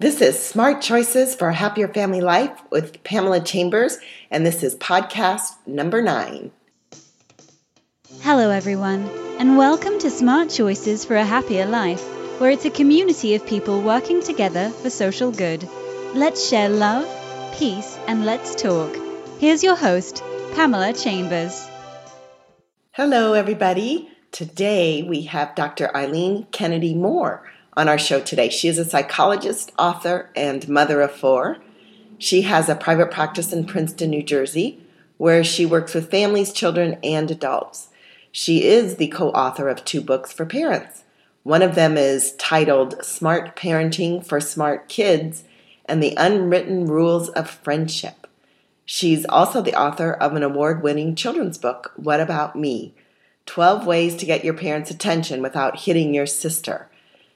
This is Smart Choices for a Happier Family Life with Pamela Chambers, and this is podcast number nine. Hello, everyone, and welcome to Smart Choices for a Happier Life, where it's a community of people working together for social good. Let's share love, peace, and let's talk. Here's your host, Pamela Chambers. Hello, everybody. Today we have Dr. Eileen Kennedy Moore on our show today. She is a psychologist, author, and mother of four. She has a private practice in Princeton, New Jersey, where she works with families, children, and adults. She is the co author of two books for parents. One of them is titled Smart Parenting for Smart Kids and the Unwritten Rules of Friendship. She's also the author of an award winning children's book, What About Me? 12 Ways to Get Your Parents' Attention Without Hitting Your Sister.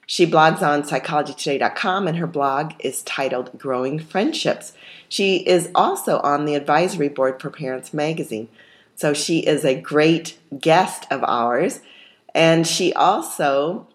She blogs on psychologytoday.com and her blog is titled Growing Friendships. She is also on the advisory board for Parents Magazine. So she is a great guest of ours. And she also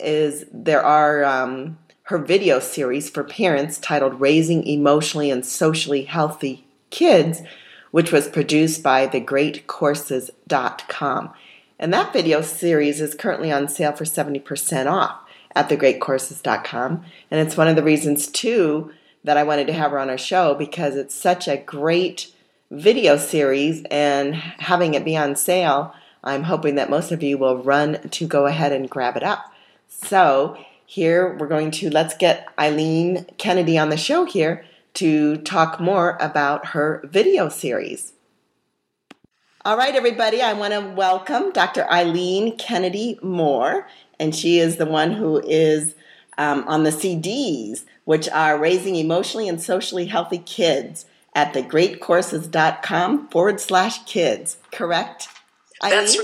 is, there are um, her video series for parents titled Raising Emotionally and Socially Healthy Kids, which was produced by thegreatcourses.com. And that video series is currently on sale for 70% off at thegreatcourses.com. And it's one of the reasons, too, that I wanted to have her on our show because it's such a great video series and having it be on sale, I'm hoping that most of you will run to go ahead and grab it up. So, here we're going to let's get Eileen Kennedy on the show here to talk more about her video series. All right, everybody, I want to welcome Dr. Eileen Kennedy Moore and she is the one who is um, on the CDs, which are Raising Emotionally and Socially Healthy Kids at thegreatcourses.com forward slash kids, correct? That's,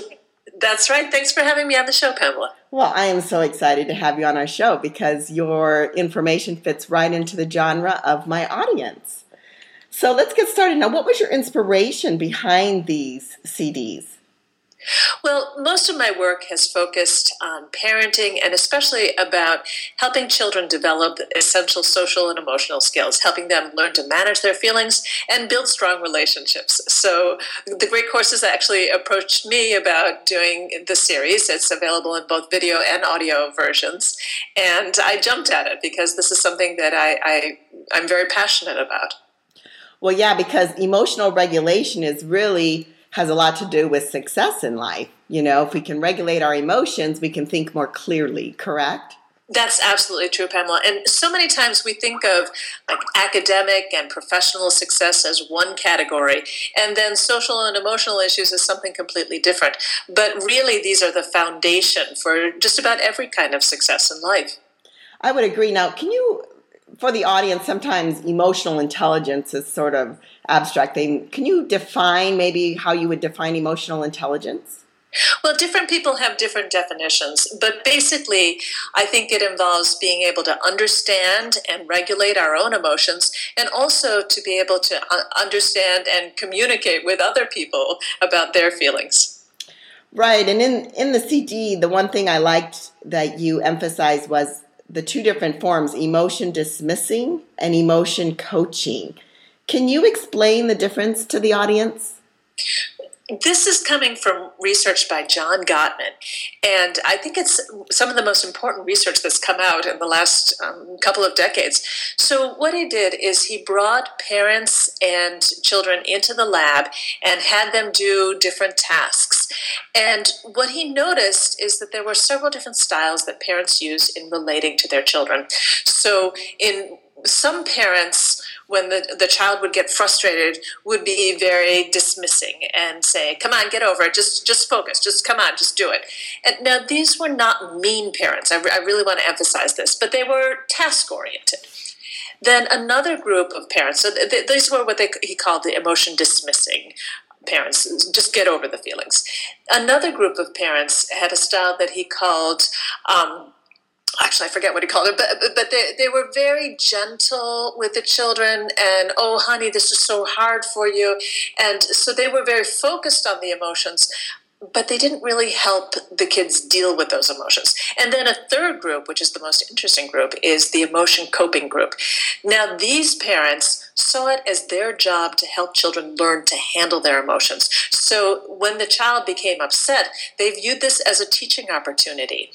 that's right. Thanks for having me on the show, Pamela. Well, I am so excited to have you on our show because your information fits right into the genre of my audience. So let's get started. Now, what was your inspiration behind these CDs? Well, most of my work has focused on parenting and especially about helping children develop essential social and emotional skills, helping them learn to manage their feelings and build strong relationships. So, the Great Courses actually approached me about doing the series. It's available in both video and audio versions. And I jumped at it because this is something that I, I, I'm very passionate about. Well, yeah, because emotional regulation is really has a lot to do with success in life. You know, if we can regulate our emotions, we can think more clearly, correct? That's absolutely true, Pamela. And so many times we think of like academic and professional success as one category, and then social and emotional issues as something completely different. But really, these are the foundation for just about every kind of success in life. I would agree. Now, can you, for the audience, sometimes emotional intelligence is sort of abstract thing. Can you define maybe how you would define emotional intelligence? Well, different people have different definitions, but basically, I think it involves being able to understand and regulate our own emotions and also to be able to uh, understand and communicate with other people about their feelings. Right. And in, in the CD, the one thing I liked that you emphasized was the two different forms emotion dismissing and emotion coaching. Can you explain the difference to the audience? This is coming from research by John Gottman, and I think it's some of the most important research that's come out in the last um, couple of decades. So, what he did is he brought parents and children into the lab and had them do different tasks. And what he noticed is that there were several different styles that parents use in relating to their children. So, in some parents, when the, the child would get frustrated, would be very dismissing and say, come on, get over it, just, just focus, just come on, just do it. And now, these were not mean parents. I, re- I really want to emphasize this, but they were task oriented. Then another group of parents, so th- these were what they, he called the emotion dismissing parents, just get over the feelings. Another group of parents had a style that he called um, actually I forget what he called it, but but they they were very gentle with the children, and oh honey, this is so hard for you, and so they were very focused on the emotions. but they didn't really help the kids deal with those emotions. And then a third group, which is the most interesting group, is the emotion coaching group. Now, these parents saw it as their job to help children learn to handle their emotions. So when the child became upset, they viewed this as a teaching opportunity.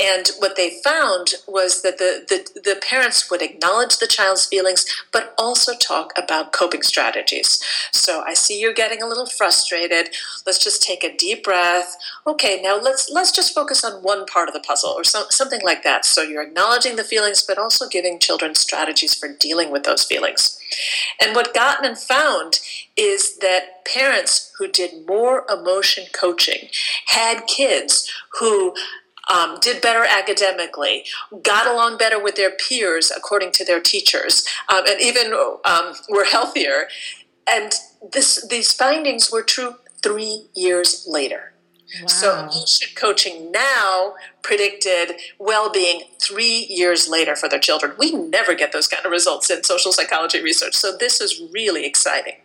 And what they found was that the, the, the parents would acknowledge the child's feelings, but also talk about coping strategies. So I see you're getting a little frustrated. Let's just take a deep breath. Okay, now let's let's just focus on one part of the puzzle or so, something like that. So you're acknowledging the feelings, but also giving children strategies for dealing with those feelings. And what Gottman found is that parents who did more emotion coaching had kids who um, did better academically, got along better with their peers according to their teachers, um, and even um, were healthier. And this, these findings were true three years later. Wow. So coaching now predicted well-being three years later for their children. We never get those kind of results in social psychology research. So this is really exciting.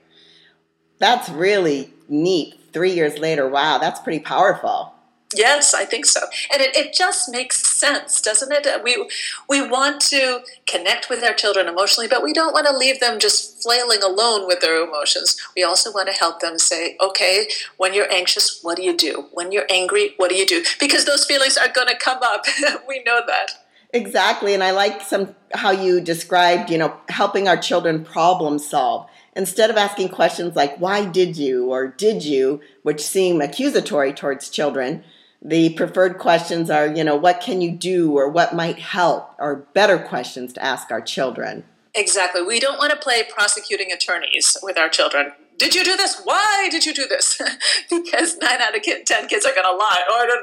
That's really neat. Three years later, wow, that's pretty powerful. Yes, I think so. And it, it just makes sense, doesn't it? We, we want to connect with our children emotionally, but we don't want to leave them just flailing alone with their emotions. We also want to help them say, okay, when you're anxious, what do you do? When you're angry, what do you do? Because those feelings are going to come up. we know that. Exactly. And I like some how you described, you know, helping our children problem solve instead of asking questions like why did you or did you which seem accusatory towards children the preferred questions are, you know, what can you do or what might help, or better questions to ask our children. Exactly. We don't want to play prosecuting attorneys with our children did you do this? Why did you do this? because nine out of ten kids are going to lie, oh,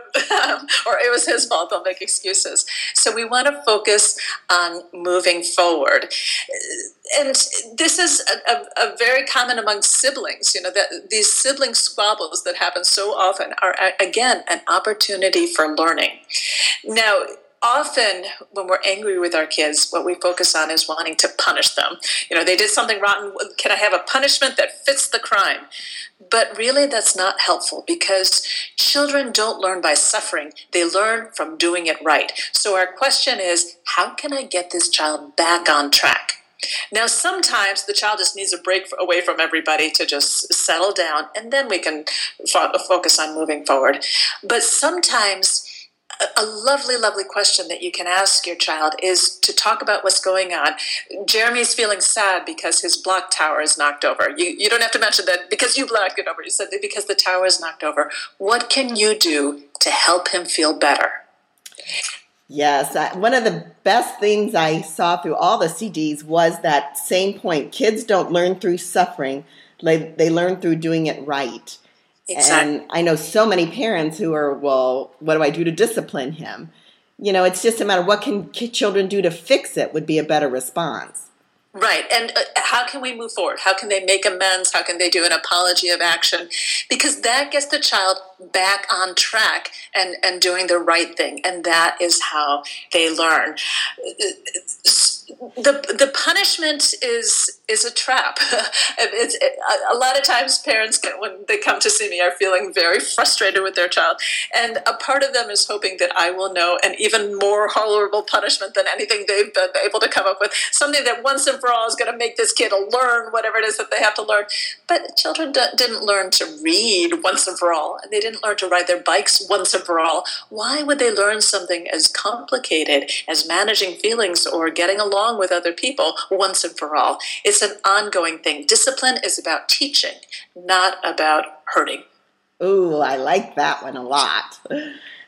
or, or it was his fault. They'll make excuses. So we want to focus on moving forward. And this is a, a, a very common among siblings. You know that these sibling squabbles that happen so often are again an opportunity for learning. Now often when we're angry with our kids, what we focus on is wanting to punish them. You know, they did something rotten. Can I have a punishment that fits the crime? But really, that's not helpful because children don't learn by suffering. They learn from doing it right. So, our question is how can I get this child back on track? Now, sometimes the child just needs a break away from everybody to just settle down, and then we can fo- focus on moving forward. But sometimes a lovely, lovely question that you can ask your child is to talk about what's going on. Jeremy's feeling sad because his block tower is knocked over. You, you don't have to mention that because you blocked it over. You said because the tower is knocked over. What can you do to help him feel better? Yes, I, one of the best things I saw through all the CDs was that same point. Kids don't learn through suffering, they, they learn through doing it right. Exactly. And I know so many parents who are, well, what do I do to discipline him? You know, it's just a matter of what can children do to fix it would be a better response. Right. And uh, how can we move forward? How can they make amends? How can they do an apology of action? Because that gets the child back on track and, and doing the right thing. And that is how they learn the the punishment is is a trap. it's it, a lot of times parents get, when they come to see me are feeling very frustrated with their child, and a part of them is hoping that I will know an even more horrible punishment than anything they've been able to come up with. Something that once and for all is going to make this kid learn whatever it is that they have to learn. But children d- didn't learn to read once and for all, and they didn't learn to ride their bikes once and for all. Why would they learn something as complicated as managing feelings or getting along? Along with other people once and for all. It's an ongoing thing. Discipline is about teaching, not about hurting. Ooh, I like that one a lot.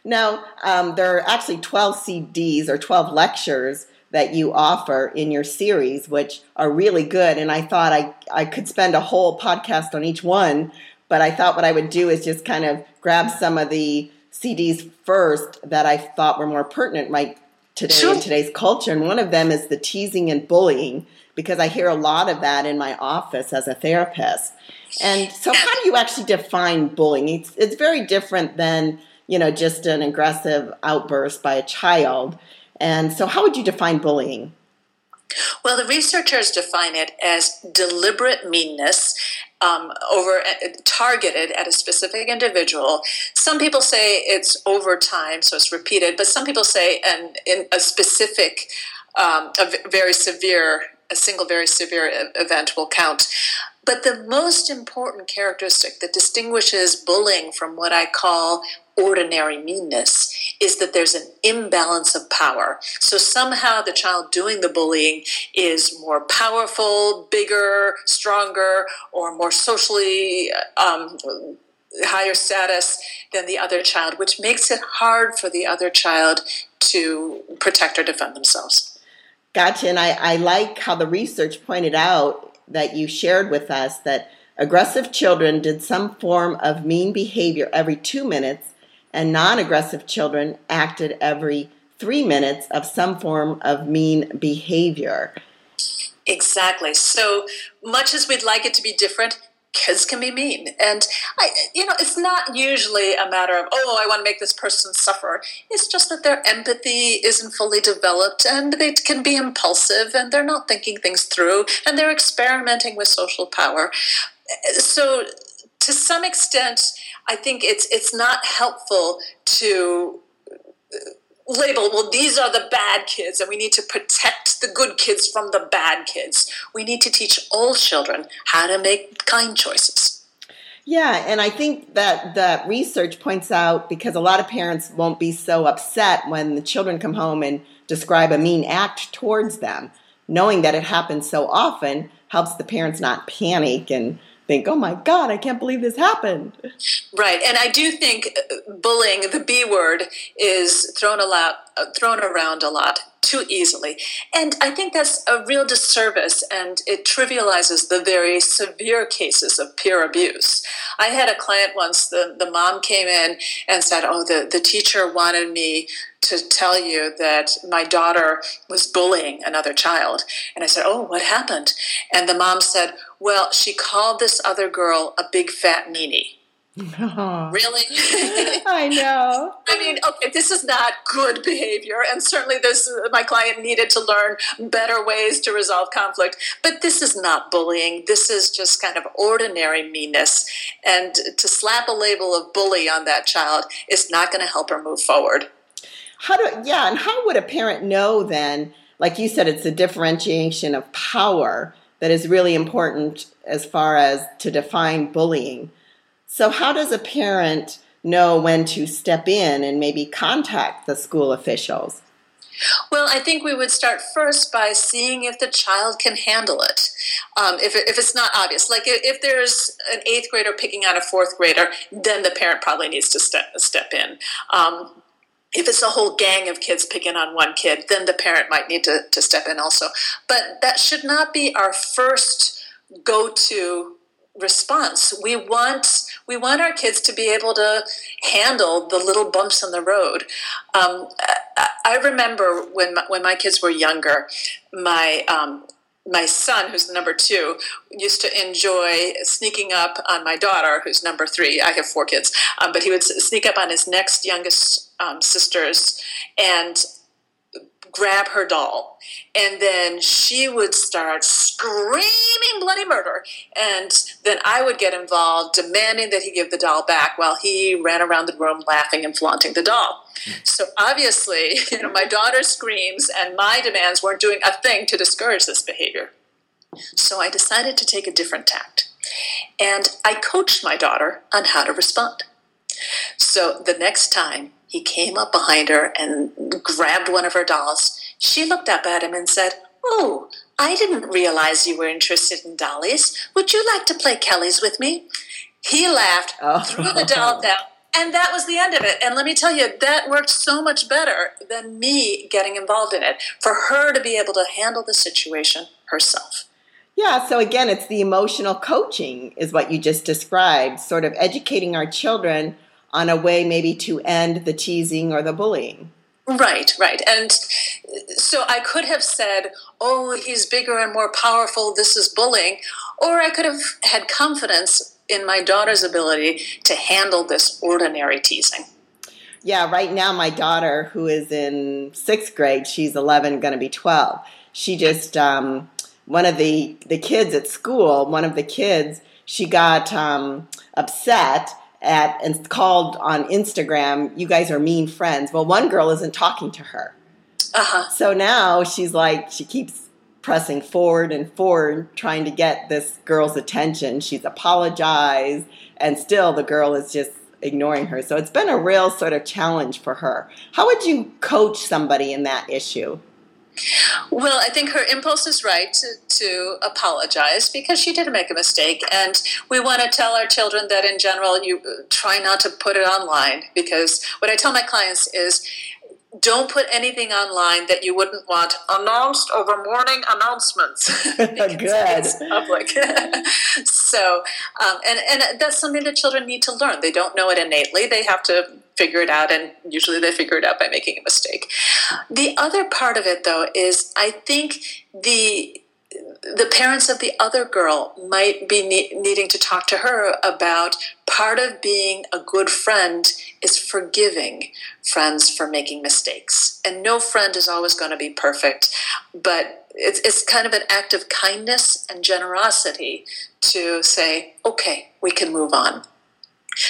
Now, um, there are actually 12 CDs or 12 lectures that you offer in your series, which are really good. And I thought I, I could spend a whole podcast on each one, but I thought what I would do is just kind of grab some of the CDs first that I thought were more pertinent, like today sure. in today's culture. And one of them is the teasing and bullying, because I hear a lot of that in my office as a therapist. And so, how do you actually define bullying? It's, it's very different than you know just an aggressive outburst by a child. And so, how would you define bullying? Well, the researchers define it as deliberate meanness um, over uh, targeted at a specific individual. Some people say it's over time, so it's repeated, but some people say and in a specific, um, a very severe, a single very severe event will count. But the most important characteristic that distinguishes bullying from what I call ordinary meanness is that there's an imbalance of power. So somehow the child doing the bullying is more powerful, bigger, stronger, or more socially um, higher status than the other child, which makes it hard for the other child to protect or defend themselves. Gotcha. And I, I like how the research pointed out that you shared with us that aggressive children did some form of mean behavior every two minutes, and non aggressive children acted every three minutes of some form of mean behavior. Exactly. So much as we'd like it to be different, kids can be mean and i you know it's not usually a matter of oh i want to make this person suffer it's just that their empathy isn't fully developed and they can be impulsive and they're not thinking things through and they're experimenting with social power so to some extent i think it's it's not helpful to uh, label, well, these are the bad kids, and we need to protect the good kids from the bad kids. We need to teach all children how to make kind choices. Yeah, and I think that that research points out because a lot of parents won't be so upset when the children come home and describe a mean act towards them. Knowing that it happens so often helps the parents not panic and think, oh my God, I can't believe this happened. Right. And I do think uh, bullying, the B word, is thrown, a lot, uh, thrown around a lot too easily. And I think that's a real disservice and it trivializes the very severe cases of peer abuse. I had a client once, the, the mom came in and said, Oh, the, the teacher wanted me to tell you that my daughter was bullying another child. And I said, Oh, what happened? And the mom said, Well, she called this other girl a big fat meanie. Oh. Really? I know. I mean, okay, this is not good behavior, and certainly this my client needed to learn better ways to resolve conflict. But this is not bullying. This is just kind of ordinary meanness, and to slap a label of bully on that child is not going to help her move forward. How do yeah, and how would a parent know then? Like you said, it's a differentiation of power that is really important as far as to define bullying. So, how does a parent know when to step in and maybe contact the school officials? Well, I think we would start first by seeing if the child can handle it. Um, if, if it's not obvious, like if there's an eighth grader picking on a fourth grader, then the parent probably needs to step, step in. Um, if it's a whole gang of kids picking on one kid, then the parent might need to, to step in also. But that should not be our first go to response. We want we want our kids to be able to handle the little bumps in the road. Um, I, remember when my, when my kids were younger, my um, my son, who's number two, used to enjoy sneaking up on my daughter, who's number three. I have four kids, um, but he would sneak up on his next youngest um, sisters and grab her doll. And then she would start screaming bloody murder. And then I would get involved, demanding that he give the doll back while he ran around the room laughing and flaunting the doll. So obviously, you know, my daughter's screams and my demands weren't doing a thing to discourage this behavior. So I decided to take a different tact. And I coached my daughter on how to respond. So the next time he came up behind her and grabbed one of her dolls, she looked up at him and said, Oh, I didn't realize you were interested in dollies. Would you like to play Kelly's with me? He laughed, oh. threw the doll down, and that was the end of it. And let me tell you, that worked so much better than me getting involved in it for her to be able to handle the situation herself. Yeah, so again, it's the emotional coaching, is what you just described, sort of educating our children on a way maybe to end the teasing or the bullying. Right, right. And so I could have said, oh, he's bigger and more powerful, this is bullying. Or I could have had confidence in my daughter's ability to handle this ordinary teasing. Yeah, right now, my daughter, who is in sixth grade, she's 11, going to be 12. She just, um, one of the, the kids at school, one of the kids, she got um, upset at and called on Instagram, "You guys are mean friends." Well, one girl isn't talking to her, Uh-huh. so now she's like she keeps pressing forward and forward, trying to get this girl's attention. She's apologized, and still the girl is just ignoring her. So it's been a real sort of challenge for her. How would you coach somebody in that issue? Well, I think her impulse is right to, to apologize because she did make a mistake. And we want to tell our children that in general, you uh, try not to put it online because what I tell my clients is don't put anything online that you wouldn't want announced over morning announcements. Good. Public. so, um, and, and that's something that children need to learn. They don't know it innately. They have to figure it out, and usually they figure it out by making a mistake. The other part of it, though, is I think the the parents of the other girl might be ne- needing to talk to her about part of being a good friend is forgiving friends for making mistakes. And no friend is always going to be perfect, but it's, it's kind of an act of kindness and generosity to say, okay, we can move on.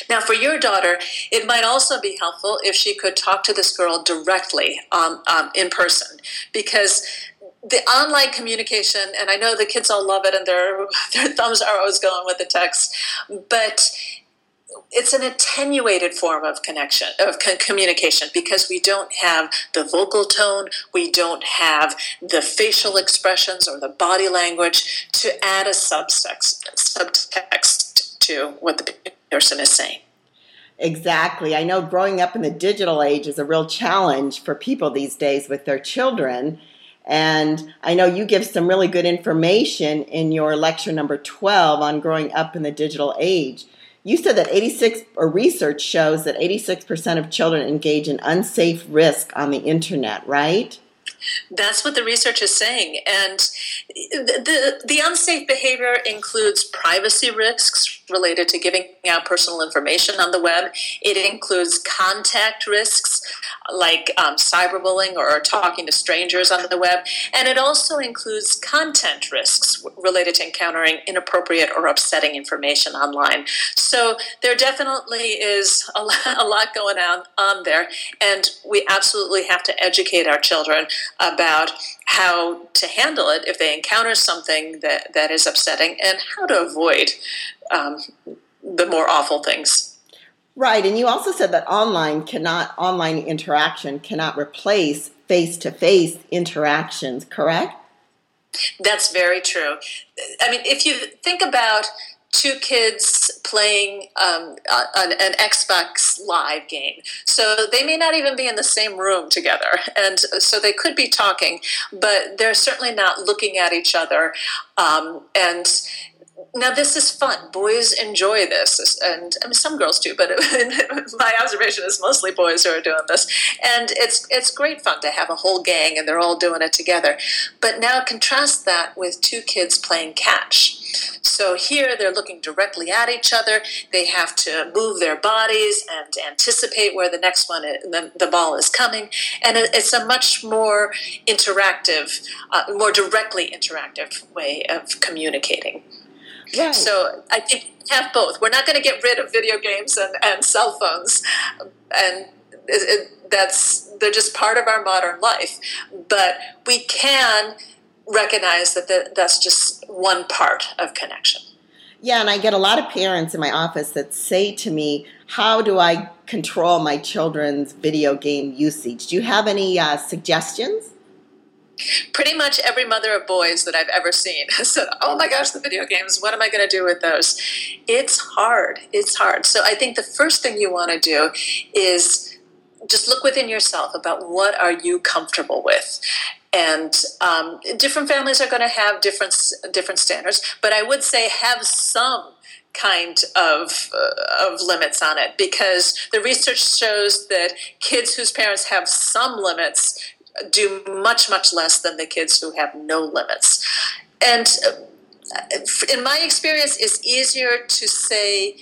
Now, for your daughter, it might also be helpful if she could talk to this girl directly um, um, in person. Because the online communication, and I know the kids all love it and their, their thumbs are always going with the text, but it's an attenuated form of connection of communication because we don't have the vocal tone we don't have the facial expressions or the body language to add a subtext subtext to what the person is saying Exactly. I know growing up in the digital age is a real challenge for people these days with their children. And I know you give some really good information in your lecture number 12 on growing up in the digital age. You said that 86 or research shows that 86% of children engage in unsafe risk on the internet, right? That's what the research is saying. And the, the, the, unsafe behavior includes privacy risks related to giving out personal information on the web. It includes contact risks like um, cyberbullying or talking to strangers on the web. And it also includes content risks related to encountering inappropriate or upsetting information online. So there definitely is a lot, going on, on there. And we absolutely have to educate our children about how to handle it if they encounter something that, that is upsetting and how to avoid um, the more awful things. Right, and you also said that online cannot online interaction cannot replace face-to-face interactions, correct? That's very true. I mean, if you think about two kids playing um, an, an, Xbox Live game. So they may not even be in the same room together. And so they could be talking, but they're certainly not looking at each other. Um, and now this is fun. Boys enjoy this, and I mean, some girls do, but my observation is mostly boys who are doing this, and it's it's great fun to have a whole gang and they're all doing it together. But now contrast that with two kids playing catch. So here they're looking directly at each other. They have to move their bodies and anticipate where the next one, is, the, the ball is coming, and it's a much more interactive, uh, more directly interactive way of communicating. Right. So I think have both. We're not going to get rid of video games and, and cell phones, and it, it, that's they're just part of our modern life. But we can recognize that the, that's just one part of connection. Yeah, and I get a lot of parents in my office that say to me, "How do I control my children's video game usage?" Do you have any uh, suggestions? Pretty much every mother of boys that I've ever seen has said, Oh my gosh, the video games, what am I going to do with those? It's hard. It's hard. So I think the first thing you want to do is just look within yourself about what are you comfortable with and um, different families are going to have different different standards but i would say have some kind of uh, of limits on it because the research shows that kids whose parents have some limits do much much less than the kids who have no limits. And uh, in my experience it's easier to say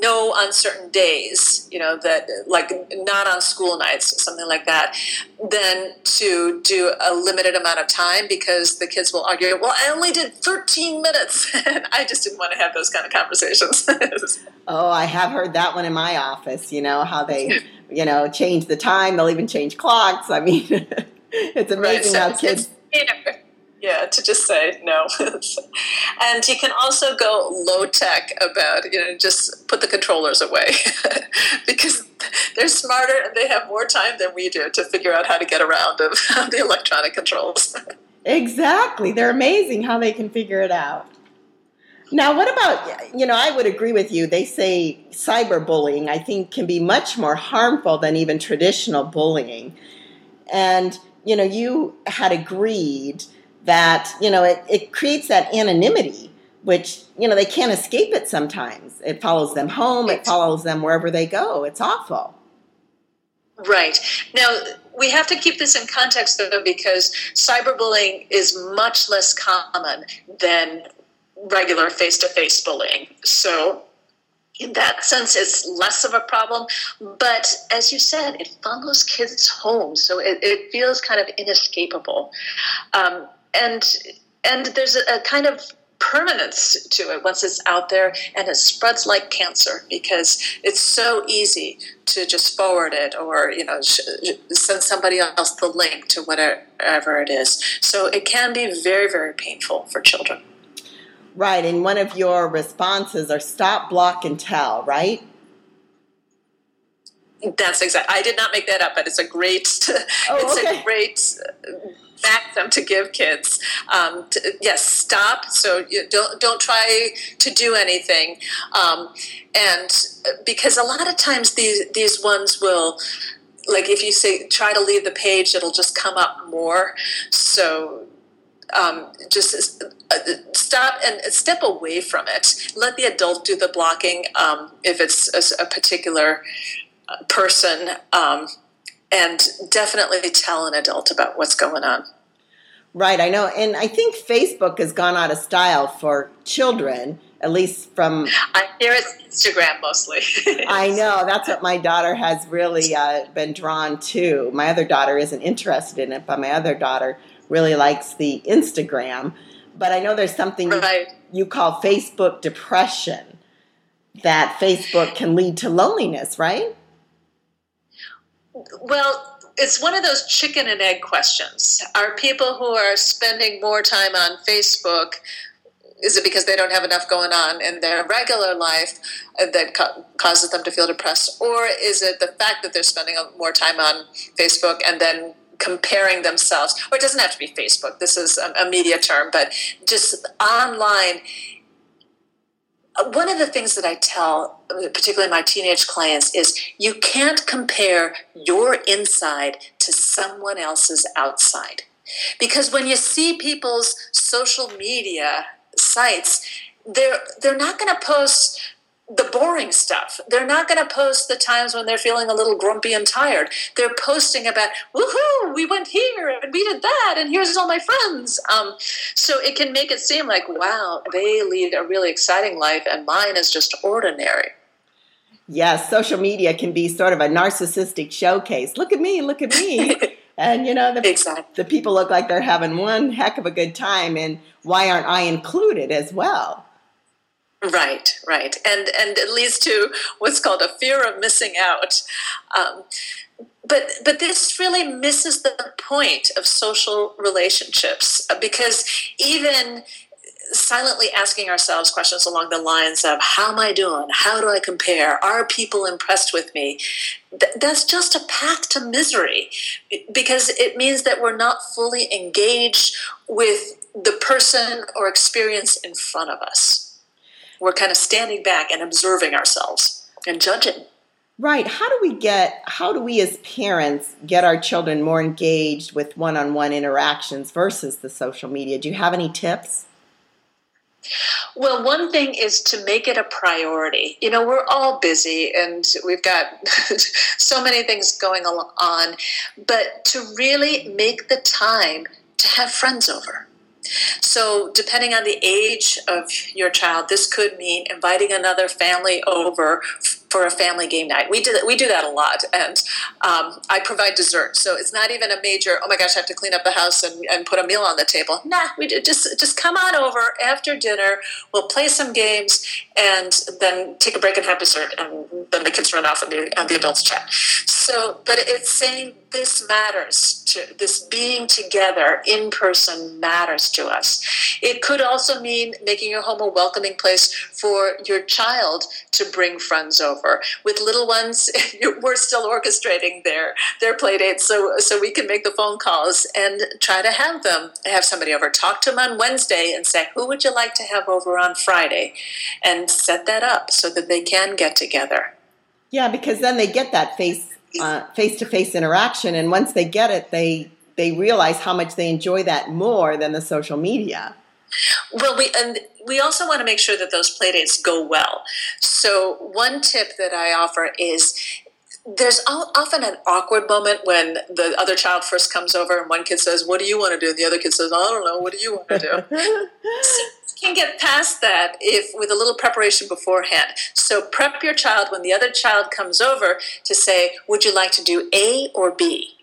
no uncertain days, you know, that like not on school nights, something like that, than to do a limited amount of time because the kids will argue, well, I only did 13 minutes. and I just didn't want to have those kind of conversations. oh, I have heard that one in my office, you know, how they, you know, change the time. They'll even change clocks. I mean, it's amazing right, so how kids. You know, yeah, to just say no. and you can also go low tech about, you know, just put the controllers away because they're smarter and they have more time than we do to figure out how to get around of the electronic controls. exactly. They're amazing how they can figure it out. Now, what about, you know, I would agree with you. They say cyberbullying, I think, can be much more harmful than even traditional bullying. And, you know, you had agreed that you know it, it creates that anonymity which you know they can't escape it sometimes. It follows them home. It follows them wherever they go. It's awful. Right. Now we have to keep this in context though because cyberbullying is much less common than regular face-to-face bullying. So in that sense, it's less of a problem. But as you said, it follows kids home, so it, it feels kind of inescapable. Um, and and there's a, a kind of permanence to it once it's out there and it spreads like cancer because it's so easy to just forward it or you know send somebody else the link to whatever it is. So it can be very very painful for children. Right and one of your responses are stop block and tell right that's exactly. I did not make that up, but it's a great. Oh, it's okay. a great maxim to give kids. Um, to, yes, stop. So you don't don't try to do anything, um, and because a lot of times these these ones will. Like if you say try to leave the page, it'll just come up more. So um, just uh, stop and step away from it. Let the adult do the blocking um, if it's a, a particular person. Um, and definitely tell an adult about what's going on. Right, I know. And I think Facebook has gone out of style for children, at least from. I hear it's Instagram mostly. I know. That's what my daughter has really uh, been drawn to. My other daughter isn't interested in it, but my other daughter really likes the Instagram. But I know there's something right. you call Facebook depression, that Facebook can lead to loneliness, right? Well, it's one of those chicken and egg questions. Are people who are spending more time on Facebook is it because they don't have enough going on in their regular life that ca- causes them to feel depressed? Or is it the fact that they're spending more time on Facebook and then comparing themselves? Or it doesn't have to be Facebook. This is a, a media term but just online one of the things that I tell, particularly my teenage clients, is you can't compare your inside to someone else's outside. Because when you see people's social media sites, they're they're not going to post the boring stuff. They're not going to post the times when they're feeling a little grumpy and tired. They're posting about, woohoo, we went here and we did that, and here's all my friends. Um, so it can make it seem like, wow, they lead a really exciting life, and mine is just ordinary. Yes, social media can be sort of a narcissistic showcase. Look at me, look at me. and you know, the, exactly. the people look like they're having one heck of a good time, and why aren't I included as well? Right, right, and and it leads to what's called a fear of missing out. Um, but but this really misses the point of social relationships uh, because even silently asking ourselves questions along the lines of how am i doing? How do i compare? Are people impressed with me? Th- that's just a path to misery because it means that we're not fully engaged with the person or experience in front of us we're kind of standing back and observing ourselves and judging. Right. How do we get, how do we as parents get our children more engaged with one on one interactions versus the social media? Do you have any tips? Well, one thing is to make it a priority. You know, we're all busy and we've got so many things going on, but to really make the time to have friends over So, depending on the age of your child, this could mean inviting another family over for a family game night. We do that. We do that a lot, and um, I provide dessert. So it's not even a major. Oh my gosh, I have to clean up the house and, and put a meal on the table. Nah, we do, just just come on over after dinner. We'll play some games and then take a break and have dessert, and then the kids run off and the, and the adults chat. So, but it's saying this matters. To, this being together in person matters to us. It could also mean making your home a welcoming place for your child to bring friends over. With little ones, we're still orchestrating their their play dates, so so we can make the phone calls and try to have them have somebody over. Talk to them on Wednesday and say, "Who would you like to have over on Friday?" and set that up so that they can get together. Yeah, because then they get that face face to face interaction, and once they get it, they they realize how much they enjoy that more than the social media. Well, we and we also want to make sure that those playdates go well. So one tip that I offer is there's often an awkward moment when the other child first comes over and one kid says, "What do you want to do?" and the other kid says, "I don't know. What do you want to do?" so can get past that if with a little preparation beforehand. So prep your child when the other child comes over to say, "Would you like to do A or B?"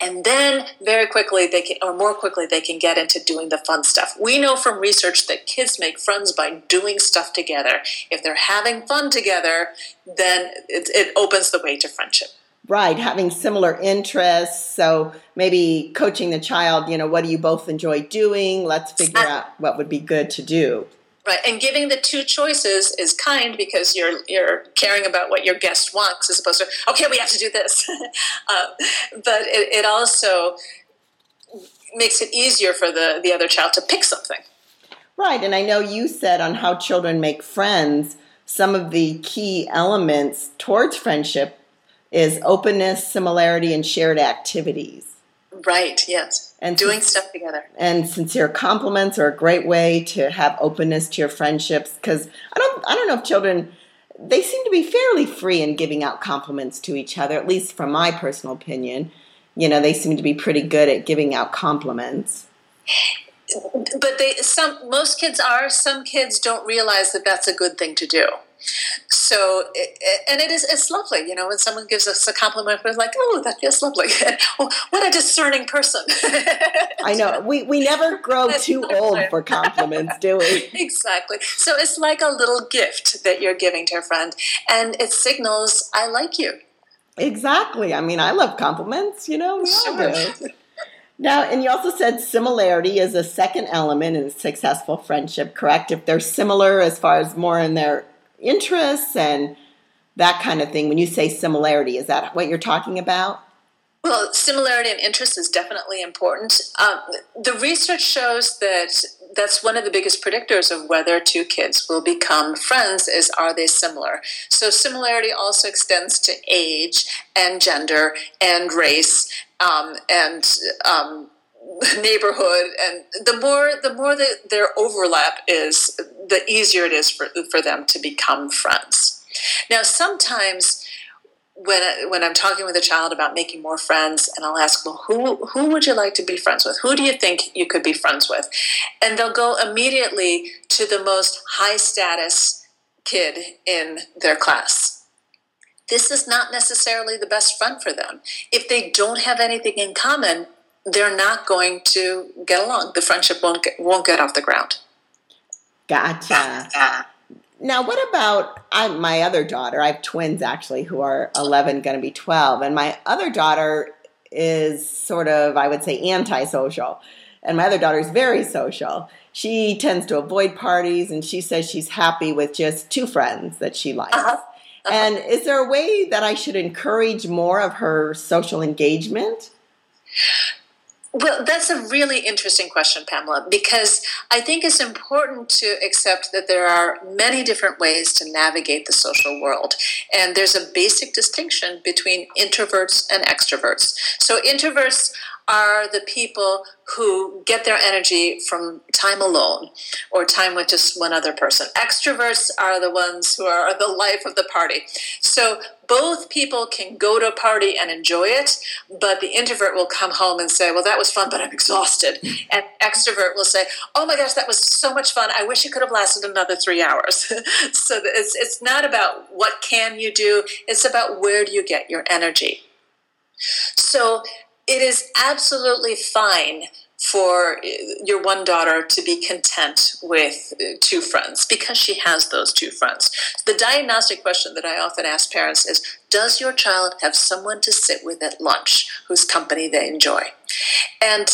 And then very quickly they can or more quickly they can get into doing the fun stuff. We know from research that kids make friends by doing stuff together. If they're having fun together then it, it opens the way to friendship. Right having similar interests. So maybe coaching the child you know what do you both enjoy doing? Let's figure out what would be good to do Right, and giving the two choices is kind because you're you're caring about what your guest wants as opposed to okay, we have to do this. uh, but it, it also makes it easier for the the other child to pick something. Right, and I know you said on how children make friends, some of the key elements towards friendship is openness, similarity, and shared activities. Right, yes. And doing stuff together. And sincere compliments are a great way to have openness to your friendships because I don't I don't know if children they seem to be fairly free in giving out compliments to each other, at least from my personal opinion. You know, they seem to be pretty good at giving out compliments. But they some most kids are, some kids don't realize that that's a good thing to do. So, and it is, it's lovely, you know, when someone gives us a compliment, we're like, oh, that feels lovely. Oh, what a discerning person. I know. We, we never grow too old for compliments, do we? Exactly. So it's like a little gift that you're giving to a friend, and it signals, I like you. Exactly. I mean, I love compliments, you know, we sure. Now, and you also said similarity is a second element in a successful friendship, correct? If they're similar as far as more in their interests and that kind of thing. When you say similarity, is that what you're talking about? Well, similarity and interest is definitely important. Um, the research shows that that's one of the biggest predictors of whether two kids will become friends is are they similar so similarity also extends to age and gender and race um, and um, neighborhood and the more the more that their overlap is the easier it is for, for them to become friends now sometimes when, when I'm talking with a child about making more friends, and I'll ask, well, who, who would you like to be friends with? Who do you think you could be friends with? And they'll go immediately to the most high status kid in their class. This is not necessarily the best friend for them. If they don't have anything in common, they're not going to get along. The friendship won't get, won't get off the ground. Gotcha. Now, what about I, my other daughter? I have twins actually who are 11, going to be 12. And my other daughter is sort of, I would say, antisocial. And my other daughter is very social. She tends to avoid parties and she says she's happy with just two friends that she likes. Uh-huh. Uh-huh. And is there a way that I should encourage more of her social engagement? Well, that's a really interesting question, Pamela, because I think it's important to accept that there are many different ways to navigate the social world. And there's a basic distinction between introverts and extroverts. So, introverts are the people who get their energy from time alone or time with just one other person. Extroverts are the ones who are the life of the party. So both people can go to a party and enjoy it, but the introvert will come home and say, Well, that was fun, but I'm exhausted. And extrovert will say, Oh my gosh, that was so much fun. I wish it could have lasted another three hours. so it's, it's not about what can you do, it's about where do you get your energy. So it is absolutely fine for uh, your one daughter to be content with uh, two friends because she has those two friends. The diagnostic question that I often ask parents is Does your child have someone to sit with at lunch whose company they enjoy? And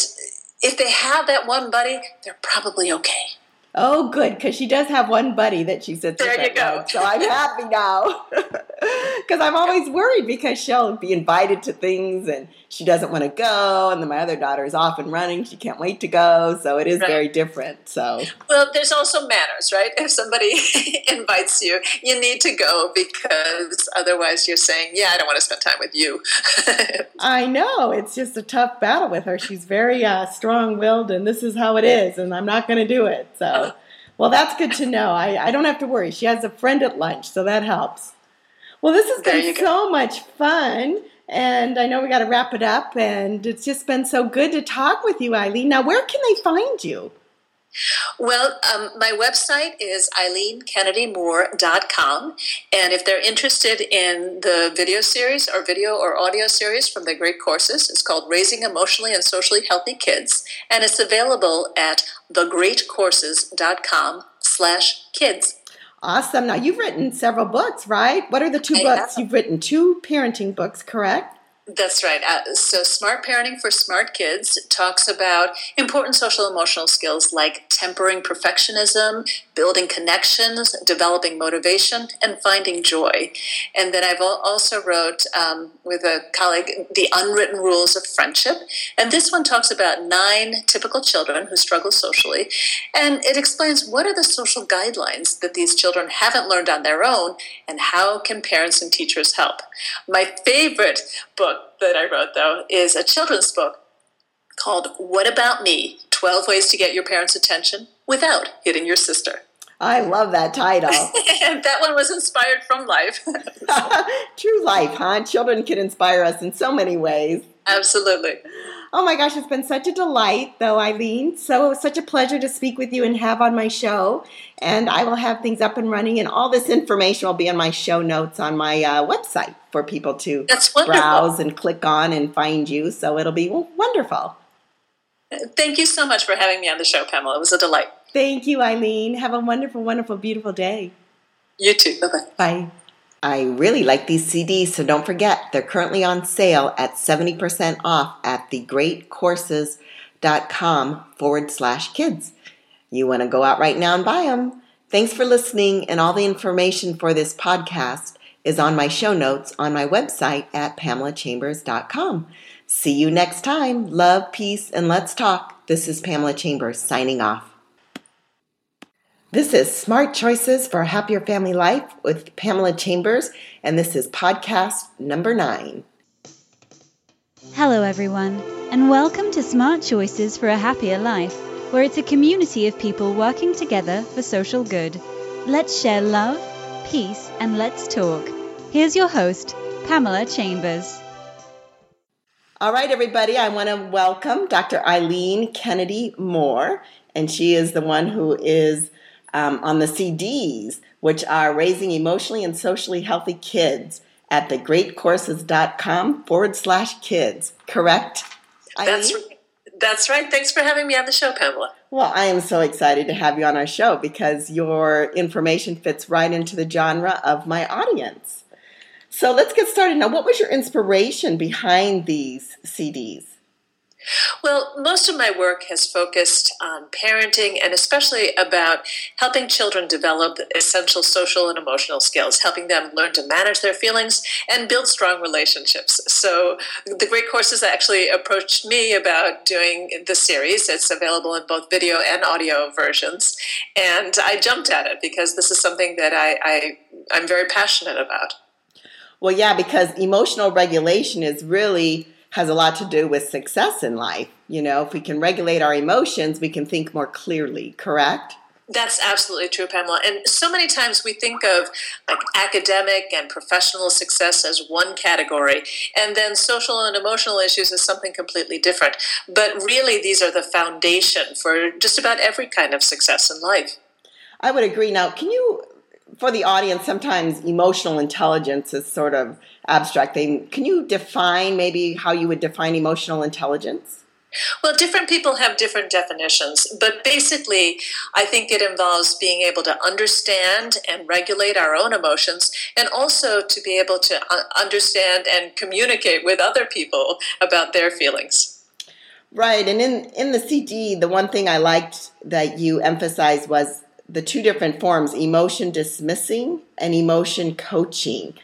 if they have that one buddy, they're probably okay. Oh, good, because she does have one buddy that she sits there with. you go. so I'm happy now. Because I'm always worried because she'll be invited to things and she doesn't want to go, and then my other daughter is off and running. She can't wait to go, so it is right. very different. So well, there's also manners, right? If somebody invites you, you need to go because otherwise you're saying, "Yeah, I don't want to spend time with you." I know it's just a tough battle with her. She's very uh, strong-willed, and this is how it is, and I'm not going to do it. So. Uh-huh. Well, that's good to know. I, I don't have to worry. She has a friend at lunch, so that helps. Well, this has been so much fun. And I know we got to wrap it up. And it's just been so good to talk with you, Eileen. Now, where can they find you? Well, um, my website is eileenkennedymoore.com. And if they're interested in the video series or video or audio series from the great courses, it's called Raising Emotionally and Socially Healthy Kids. And it's available at thegreatcourses.com slash kids. Awesome. Now, you've written several books, right? What are the two I books? Have. You've written two parenting books, correct? That's right. Uh, so, Smart Parenting for Smart Kids talks about important social emotional skills like tempering perfectionism, building connections, developing motivation, and finding joy. And then I've also wrote um, with a colleague the Unwritten Rules of Friendship, and this one talks about nine typical children who struggle socially, and it explains what are the social guidelines that these children haven't learned on their own, and how can parents and teachers help. My favorite book book that I wrote, though, is a children's book called What About Me 12 Ways to Get Your Parents' Attention Without Hitting Your Sister. I love that title. that one was inspired from life. True life, huh? Children can inspire us in so many ways. Absolutely. Oh my gosh, it's been such a delight, though, Eileen. So, such a pleasure to speak with you and have on my show. And I will have things up and running, and all this information will be in my show notes on my uh, website for people to browse and click on and find you. So, it'll be wonderful. Thank you so much for having me on the show, Pamela. It was a delight. Thank you, Eileen. Have a wonderful, wonderful, beautiful day. You too. Bye bye. I really like these CDs, so don't forget they're currently on sale at 70% off at thegreatcourses.com forward slash kids. You want to go out right now and buy them. Thanks for listening, and all the information for this podcast is on my show notes on my website at pamelachambers.com. See you next time. Love, peace, and let's talk. This is Pamela Chambers signing off. This is Smart Choices for a Happier Family Life with Pamela Chambers, and this is podcast number nine. Hello, everyone, and welcome to Smart Choices for a Happier Life, where it's a community of people working together for social good. Let's share love, peace, and let's talk. Here's your host, Pamela Chambers. All right, everybody, I want to welcome Dr. Eileen Kennedy Moore, and she is the one who is um, on the CDs, which are Raising Emotionally and Socially Healthy Kids at thegreatcourses.com forward slash kids. Correct? That's right. That's right. Thanks for having me on the show, Pamela. Well, I am so excited to have you on our show because your information fits right into the genre of my audience. So let's get started. Now, what was your inspiration behind these CDs? Well, most of my work has focused on parenting and especially about helping children develop essential social and emotional skills, helping them learn to manage their feelings and build strong relationships. So, the Great Courses actually approached me about doing the series. It's available in both video and audio versions. And I jumped at it because this is something that I, I, I'm very passionate about. Well, yeah, because emotional regulation is really has a lot to do with success in life. You know, if we can regulate our emotions, we can think more clearly, correct? That's absolutely true, Pamela. And so many times we think of like academic and professional success as one category, and then social and emotional issues as something completely different. But really, these are the foundation for just about every kind of success in life. I would agree. Now, can you, for the audience, sometimes emotional intelligence is sort of abstract thing. Can you define maybe how you would define emotional intelligence? Well, different people have different definitions, but basically, I think it involves being able to understand and regulate our own emotions and also to be able to uh, understand and communicate with other people about their feelings. Right. And in, in the CD, the one thing I liked that you emphasized was the two different forms emotion dismissing and emotion coaching.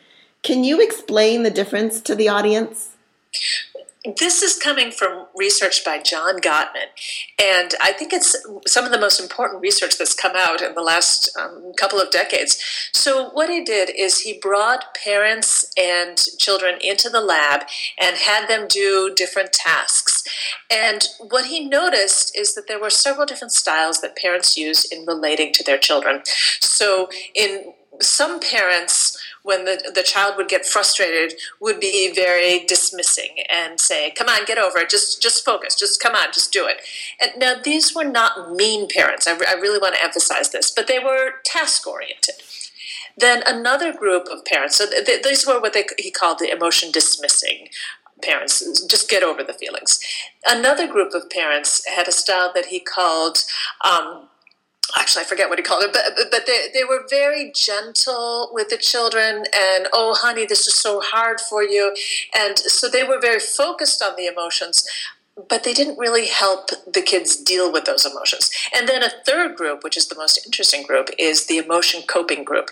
Can you explain the difference to the audience? This is coming from research by John Gottman, and I think it's some of the most important research that's come out in the last um, couple of decades. So, what he did is he brought parents and children into the lab and had them do different tasks. And what he noticed is that there were several different styles that parents use in relating to their children. So, in some parents, when the, the child would get frustrated, would be very dismissing and say, "Come on, get over it. Just just focus. Just come on, just do it." And now these were not mean parents. I, re- I really want to emphasize this, but they were task oriented. Then another group of parents. So th- th- these were what they, he called the emotion dismissing parents. Just get over the feelings. Another group of parents had a style that he called. Um, actually I forget what he called it, but but they they were very gentle with the children and oh honey, this is so hard for you, and so they were very focused on the emotions. But they didn't really help the kids deal with those emotions. And then a third group, which is the most interesting group, is the emotion coaching group.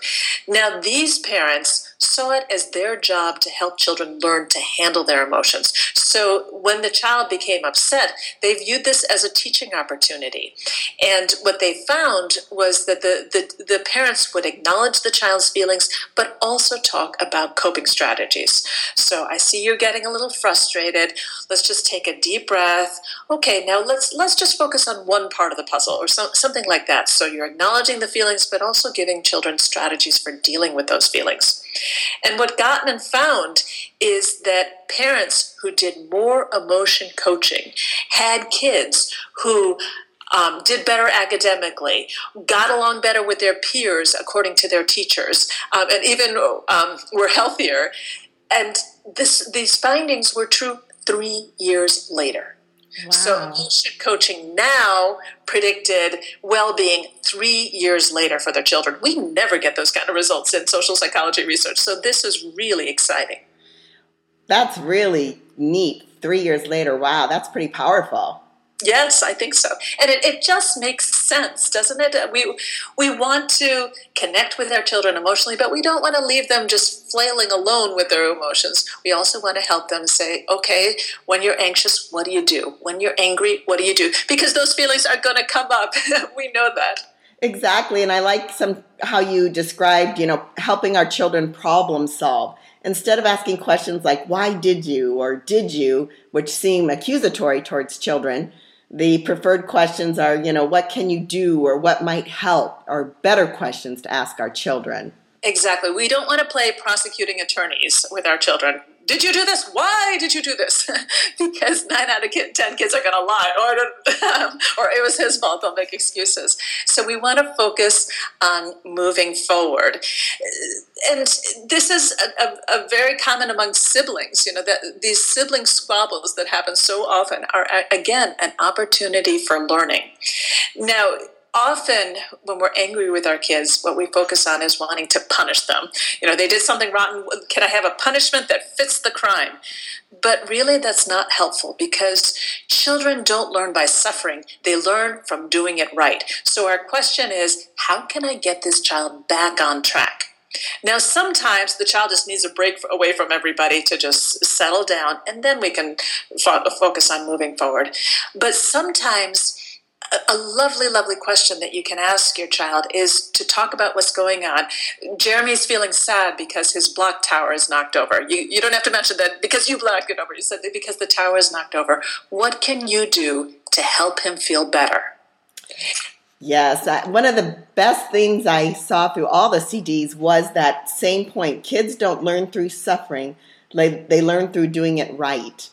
Now, these parents saw it as their job to help children learn to handle their emotions. So when the child became upset, they viewed this as a teaching opportunity. And what they found was that the, the, the parents would acknowledge the child's feelings, but also talk about coping strategies. So I see you're getting a little frustrated. Let's just take a deep breath. Okay, now let's let's just focus on one part of the puzzle or so, something like that. So you're acknowledging the feelings, but also giving children strategies for dealing with those feelings. And what Gottman found is that parents who did more emotion coaching had kids who um, did better academically, got along better with their peers according to their teachers, um, and even um, were healthier. And this, these findings were true three years later. Wow. So coaching now predicted well-being three years later for their children. We never get those kind of results in social psychology research. So this is really exciting. That's really neat. Three years later, wow, that's pretty powerful. Yes, I think so. And it, it just makes sense, doesn't it? We, we want to connect with our children emotionally, but we don't want to leave them just flailing alone with their emotions. We also want to help them say, okay, when you're anxious, what do you do? When you're angry, what do you do? Because those feelings are going to come up. we know that. Exactly. And I like some how you described, you know, helping our children problem solve instead of asking questions like why did you or did you which seem accusatory towards children the preferred questions are, you know, what can you do or what might help, or better questions to ask our children. Exactly. We don't want to play prosecuting attorneys with our children. Did you do this? Why did you do this? because nine out of ten kids are going to lie, oh, or, or it was his fault. They'll make excuses. So we want to focus on moving forward, and this is a, a, a very common among siblings. You know that these sibling squabbles that happen so often are again an opportunity for learning. Now often when we're angry with our kids, what we focus on is wanting to punish them. You know, they did something rotten. Can I have a punishment that fits the crime? But really, that's not helpful because children don't learn by suffering. They learn from doing it right. So, our question is how can I get this child back on track? Now, sometimes the child just needs a break away from everybody to just settle down, and then we can fo- focus on moving forward. But sometimes a lovely, lovely question that you can ask your child is to talk about what's going on. Jeremy's feeling sad because his block tower is knocked over. You, you don't have to mention that because you blocked it over. You said because the tower is knocked over. What can you do to help him feel better? Yes, I, one of the best things I saw through all the CDs was that same point. Kids don't learn through suffering, they, they learn through doing it right.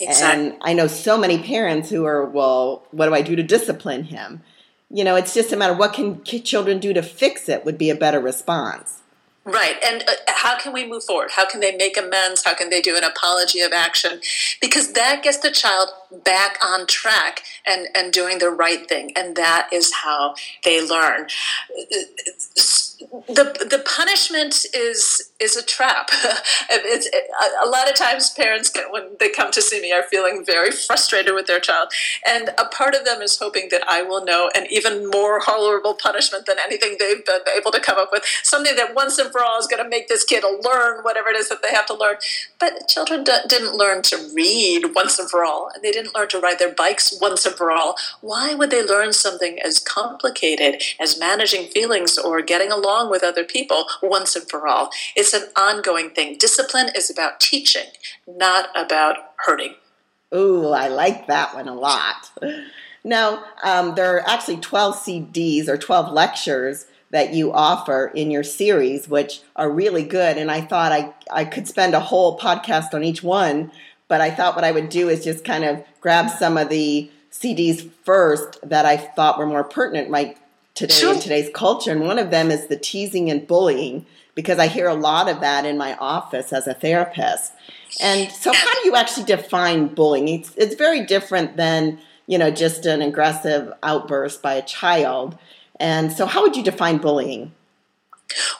Exactly. And I know so many parents who are, well, what do I do to discipline him? You know, it's just a matter of what can children do to fix it would be a better response. Right. And uh, how can we move forward? How can they make amends? How can they do an apology of action? Because that gets the child back on track and, and doing the right thing. And that is how they learn. The, the punishment is is a trap. it's, it, a lot of times parents get, when they come to see me are feeling very frustrated with their child. And a part of them is hoping that I will know an even more horrible punishment than anything they've been able to come up with. Something that once and for all is going to make this kid learn whatever it is that they have to learn. But children d- didn't learn to read once and for all and they didn't learn to ride their bikes once and for all. Why would they learn something as complicated as managing feelings or getting along with other people once and for all? It's it's an ongoing thing. Discipline is about teaching, not about hurting. Ooh, I like that one a lot. Now, um, there are actually 12 CDs or 12 lectures that you offer in your series, which are really good. And I thought I, I could spend a whole podcast on each one, but I thought what I would do is just kind of grab some of the CDs first that I thought were more pertinent right today sure. in today's culture. And one of them is the teasing and bullying because I hear a lot of that in my office as a therapist. And so, how do you actually define bullying? It's, it's very different than you know just an aggressive outburst by a child. And so, how would you define bullying?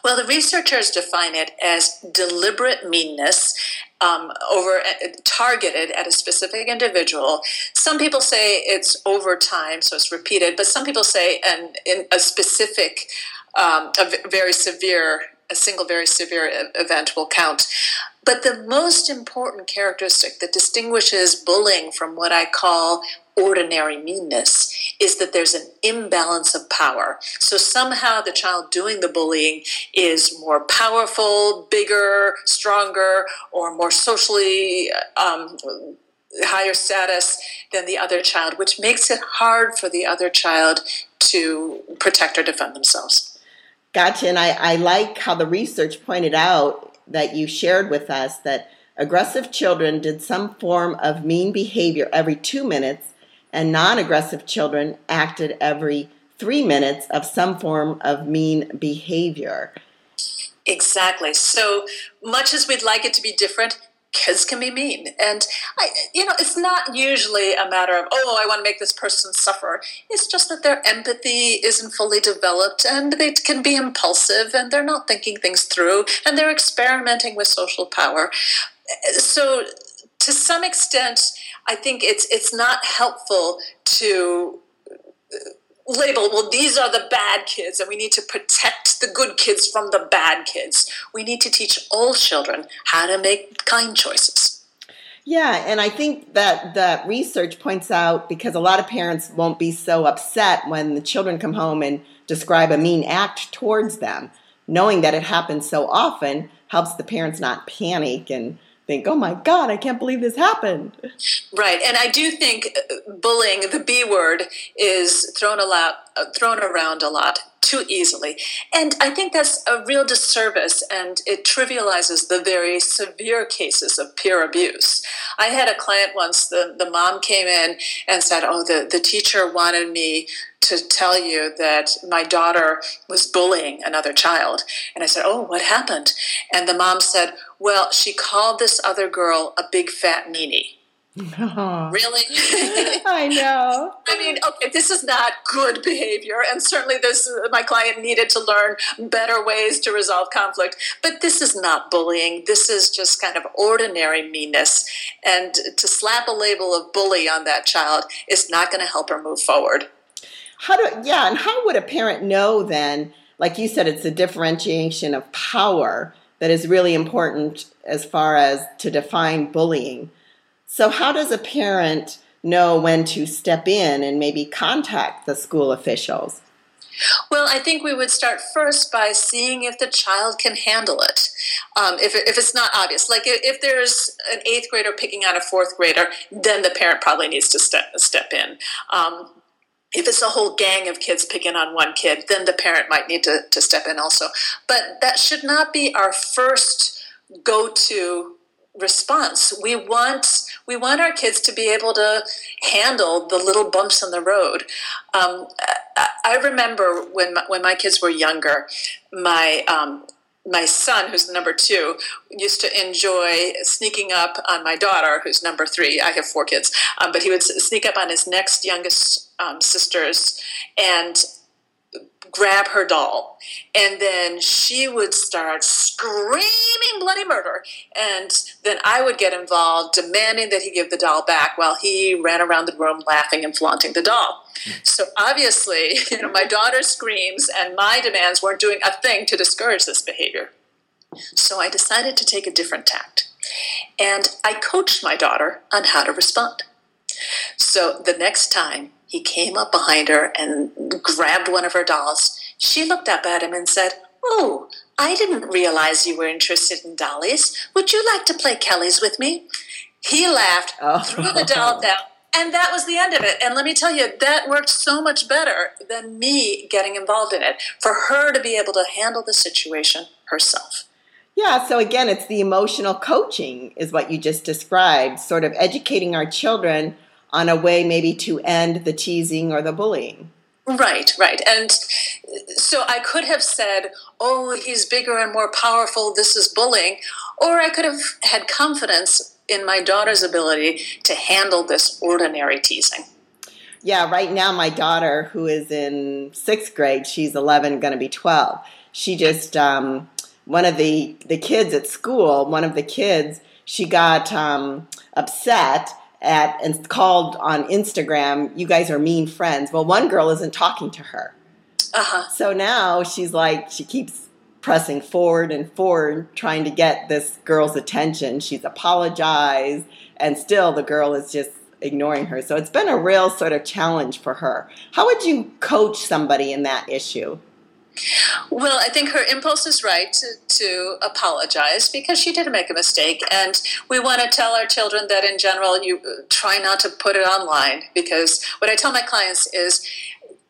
Well, the researchers define it as deliberate meanness um, over uh, targeted at a specific individual. Some people say it's over time, so it's repeated, but some people say and in a specific, um, a very severe a single very severe event will count. But the most important characteristic that distinguishes bullying from what I call ordinary meanness is that there's an imbalance of power. So somehow the child doing the bullying is more powerful, bigger, stronger, or more socially um, higher status than the other child, which makes it hard for the other child to protect or defend themselves. Gotcha. And I, I like how the research pointed out that you shared with us that aggressive children did some form of mean behavior every two minutes, and non aggressive children acted every three minutes of some form of mean behavior. Exactly. So much as we'd like it to be different, kids can be mean. And I, you know it's not usually a matter of oh i want to make this person suffer. It's just that their empathy isn't fully developed and they can be impulsive and they're not thinking things through and they're experimenting with social power. So to some extent i think it's it's not helpful to label, well, these are the bad kids, and we need to protect the good kids from the bad kids. We need to teach all children how to make kind choices. Yeah, and I think that that research points out because a lot of parents won't be so upset when the children come home and describe a mean act towards them. Knowing that it happens so often helps the parents not panic and think, oh my God, I can't believe this happened. Right. And I do think uh, bullying, the B word, is thrown, a lot, uh, thrown around a lot too easily. And I think that's a real disservice and it trivializes the very severe cases of peer abuse. I had a client once, the, the mom came in and said, Oh, the, the teacher wanted me to tell you that my daughter was bullying another child. And I said, Oh, what happened? And the mom said, Well, she called this other girl a big fat meanie. Oh. Really? I know. I mean, okay, this is not good behavior, and certainly this my client needed to learn better ways to resolve conflict. But this is not bullying. This is just kind of ordinary meanness, and to slap a label of bully on that child is not going to help her move forward. How do yeah, and how would a parent know then? Like you said, it's a differentiation of power that is really important as far as to define bullying. So, how does a parent know when to step in and maybe contact the school officials? Well, I think we would start first by seeing if the child can handle it. Um, if, if it's not obvious, like if, if, there's an eighth grader picking on a fourth grader, then the parent probably needs to step step in. Um, if it's a whole gang of kids picking on one kid, then the parent might need to, to step in also. But that should not be our first go to response. We want we want our kids to be able to handle the little bumps in the road. Um, I remember when my, when my kids were younger, my um, my son, who's number two, used to enjoy sneaking up on my daughter, who's number three. I have four kids, um, but he would sneak up on his next youngest um, sisters and grab her doll. And then she would start screaming bloody murder. And then I would get involved, demanding that he give the doll back while he ran around the room laughing and flaunting the doll. So obviously, you know, my daughter's screams and my demands weren't doing a thing to discourage this behavior. So I decided to take a different tact. And I coached my daughter on how to respond. So the next time he came up behind her and grabbed one of her dolls. She looked up at him and said, Oh, I didn't realize you were interested in dollies. Would you like to play Kelly's with me? He laughed, oh. threw the doll down, and that was the end of it. And let me tell you, that worked so much better than me getting involved in it for her to be able to handle the situation herself. Yeah, so again, it's the emotional coaching, is what you just described, sort of educating our children on a way maybe to end the teasing or the bullying. Right, right. And so I could have said, oh, he's bigger and more powerful, this is bullying. Or I could have had confidence in my daughter's ability to handle this ordinary teasing. Yeah, right now, my daughter, who is in sixth grade, she's 11, going to be 12. She just, um, one of the, the kids at school, one of the kids, she got um, upset at and called on Instagram, you guys are mean friends. Well, one girl isn't talking to her. Uh-huh. So now she's like, she keeps pressing forward and forward, trying to get this girl's attention. She's apologized, and still the girl is just ignoring her. So it's been a real sort of challenge for her. How would you coach somebody in that issue? Well, I think her impulse is right to, to, apologize because she did make a mistake. And we want to tell our children that in general, you try not to put it online because what I tell my clients is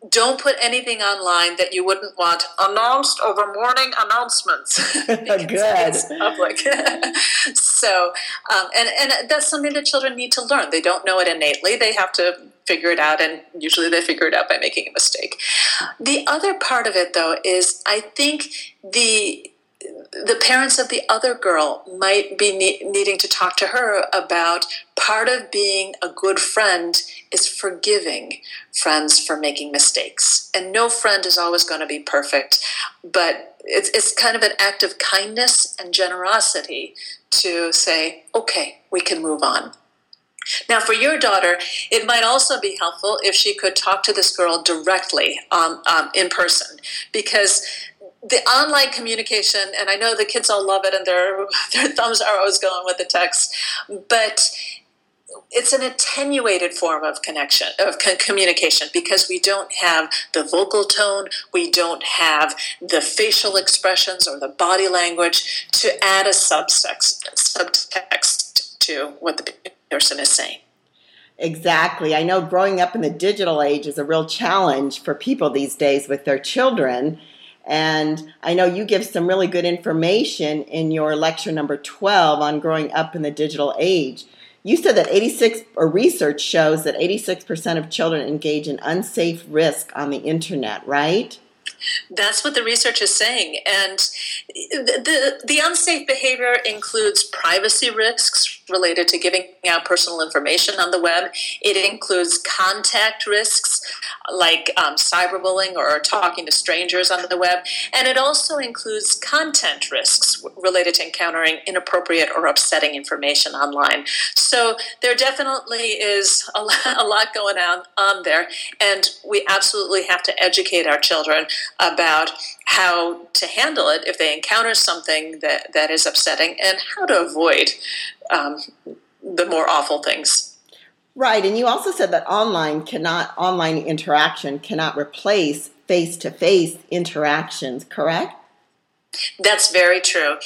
don't put anything online that you wouldn't want announced over morning announcements. Good. public. so, um, and, and that's something that children need to learn. They don't know it innately. They have to figure it out, and usually they figure it out by making a mistake. The other part of it, though, is I think the the parents of the other girl might be ne- needing to talk to her about part of being a good friend is forgiving friends for making mistakes. And no friend is always going to be perfect, but it's, it's kind of an act of kindness and generosity to say, okay, we can move on. Now, for your daughter, it might also be helpful if she could talk to this girl directly um, um, in person. Because the online communication, and I know the kids all love it and their, their thumbs are always going with the text, but it's an attenuated form of connection of communication because we don't have the vocal tone we don't have the facial expressions or the body language to add a subtext subtext to what the person is saying Exactly. I know growing up in the digital age is a real challenge for people these days with their children. And I know you give some really good information in your lecture number 12 on growing up in the digital age. You said that 86 or research shows that 86% of children engage in unsafe risk on the internet, right? That's what the research is saying. And the, the, the, unsafe behavior includes privacy risks related to giving out personal information on the web. It includes contact risks like um, cyberbullying or talking to strangers on the web. And it also includes content risks related to encountering inappropriate or upsetting information online. So there definitely is a lot, a lot going on, on there. And we absolutely have to educate our children about how to handle it if they encounter something that, that is upsetting and how to avoid um, the more awful things. Right, and you also said that online cannot online interaction cannot replace face-to-face interactions, correct? That's very true.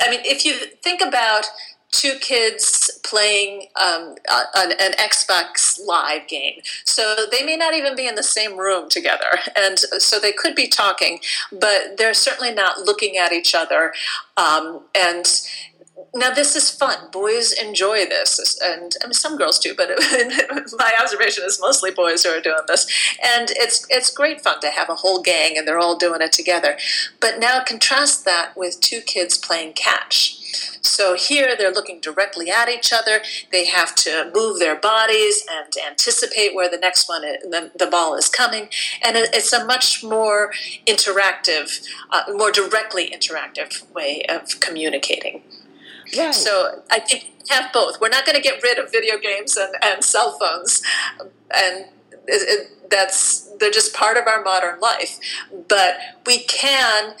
I mean, if you think about two kids playing um, an, an, Xbox Live game. So they may not even be in the same room together. And so they could be talking, but they're certainly not looking at each other. Um, and now this is fun. Boys enjoy this, and I mean, some girls do, but my observation is mostly boys who are doing this. And it's it's great fun to have a whole gang and they're all doing it together. But now contrast that with two kids playing catch. So here they're looking directly at each other. They have to move their bodies and anticipate where the next one, is, the, the ball is coming, and it's a much more interactive, uh, more directly interactive way of communicating. Right. So I think have both. We're not going to get rid of video games and, and cell phones, and it, it, that's they're just part of our modern life. But we can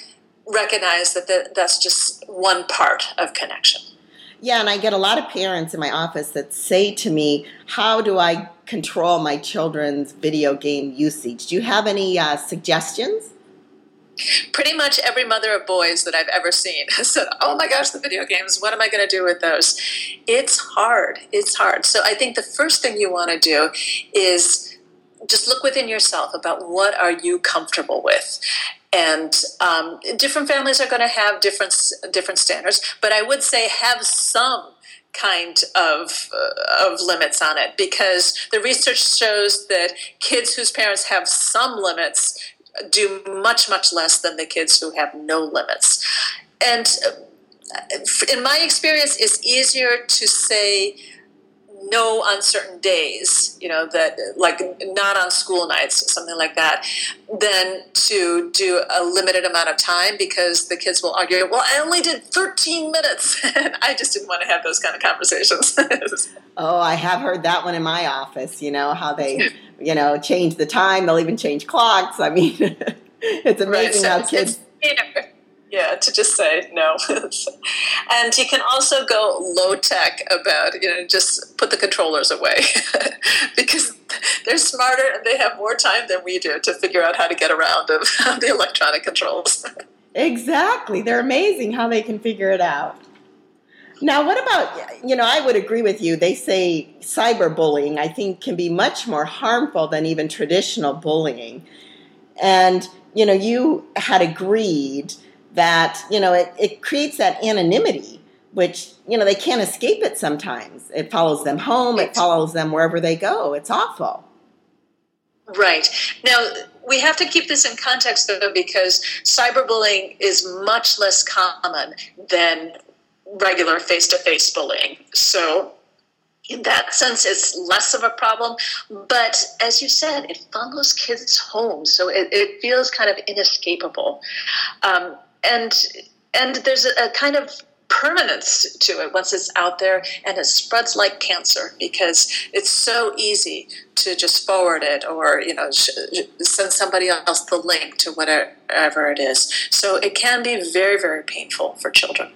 recognize that the, that's just one part of connection. Yeah, and I get a lot of parents in my office that say to me, "How do I control my children's video game usage?" Do you have any uh, suggestions? Pretty much every mother of boys that I've ever seen has said, "Oh my gosh, the video games! What am I going to do with those?" It's hard. It's hard. So I think the first thing you want to do is just look within yourself about what are you comfortable with and um, different families are going to have different different standards but i would say have some kind of uh, of limits on it because the research shows that kids whose parents have some limits do much much less than the kids who have no limits. And uh, in my experience it's easier to say no uncertain days, you know, that like not on school nights, something like that, than to do a limited amount of time because the kids will argue, well, I only did 13 minutes. and I just didn't want to have those kind of conversations. oh, I have heard that one in my office, you know, how they, you know, change the time. They'll even change clocks. I mean, it's amazing right, so how kids. You know, yeah, to just say no. and you can also go low tech about, you know, just put the controllers away because they're smarter and they have more time than we do to figure out how to get around of the electronic controls. exactly. They're amazing how they can figure it out. Now, what about, you know, I would agree with you. They say cyberbullying, I think, can be much more harmful than even traditional bullying. And, you know, you had agreed that you know it, it creates that anonymity which you know they can't escape it sometimes. It follows them home. It follows them wherever they go. It's awful. Right. Now we have to keep this in context though because cyberbullying is much less common than regular face-to-face bullying. So in that sense, it's less of a problem. But as you said, it follows kids home, so it, it feels kind of inescapable. Um, and and there's a, a kind of permanence to it once it's out there and it spreads like cancer because it's so easy to just forward it or you know send somebody else the link to whatever it is. So it can be very very painful for children.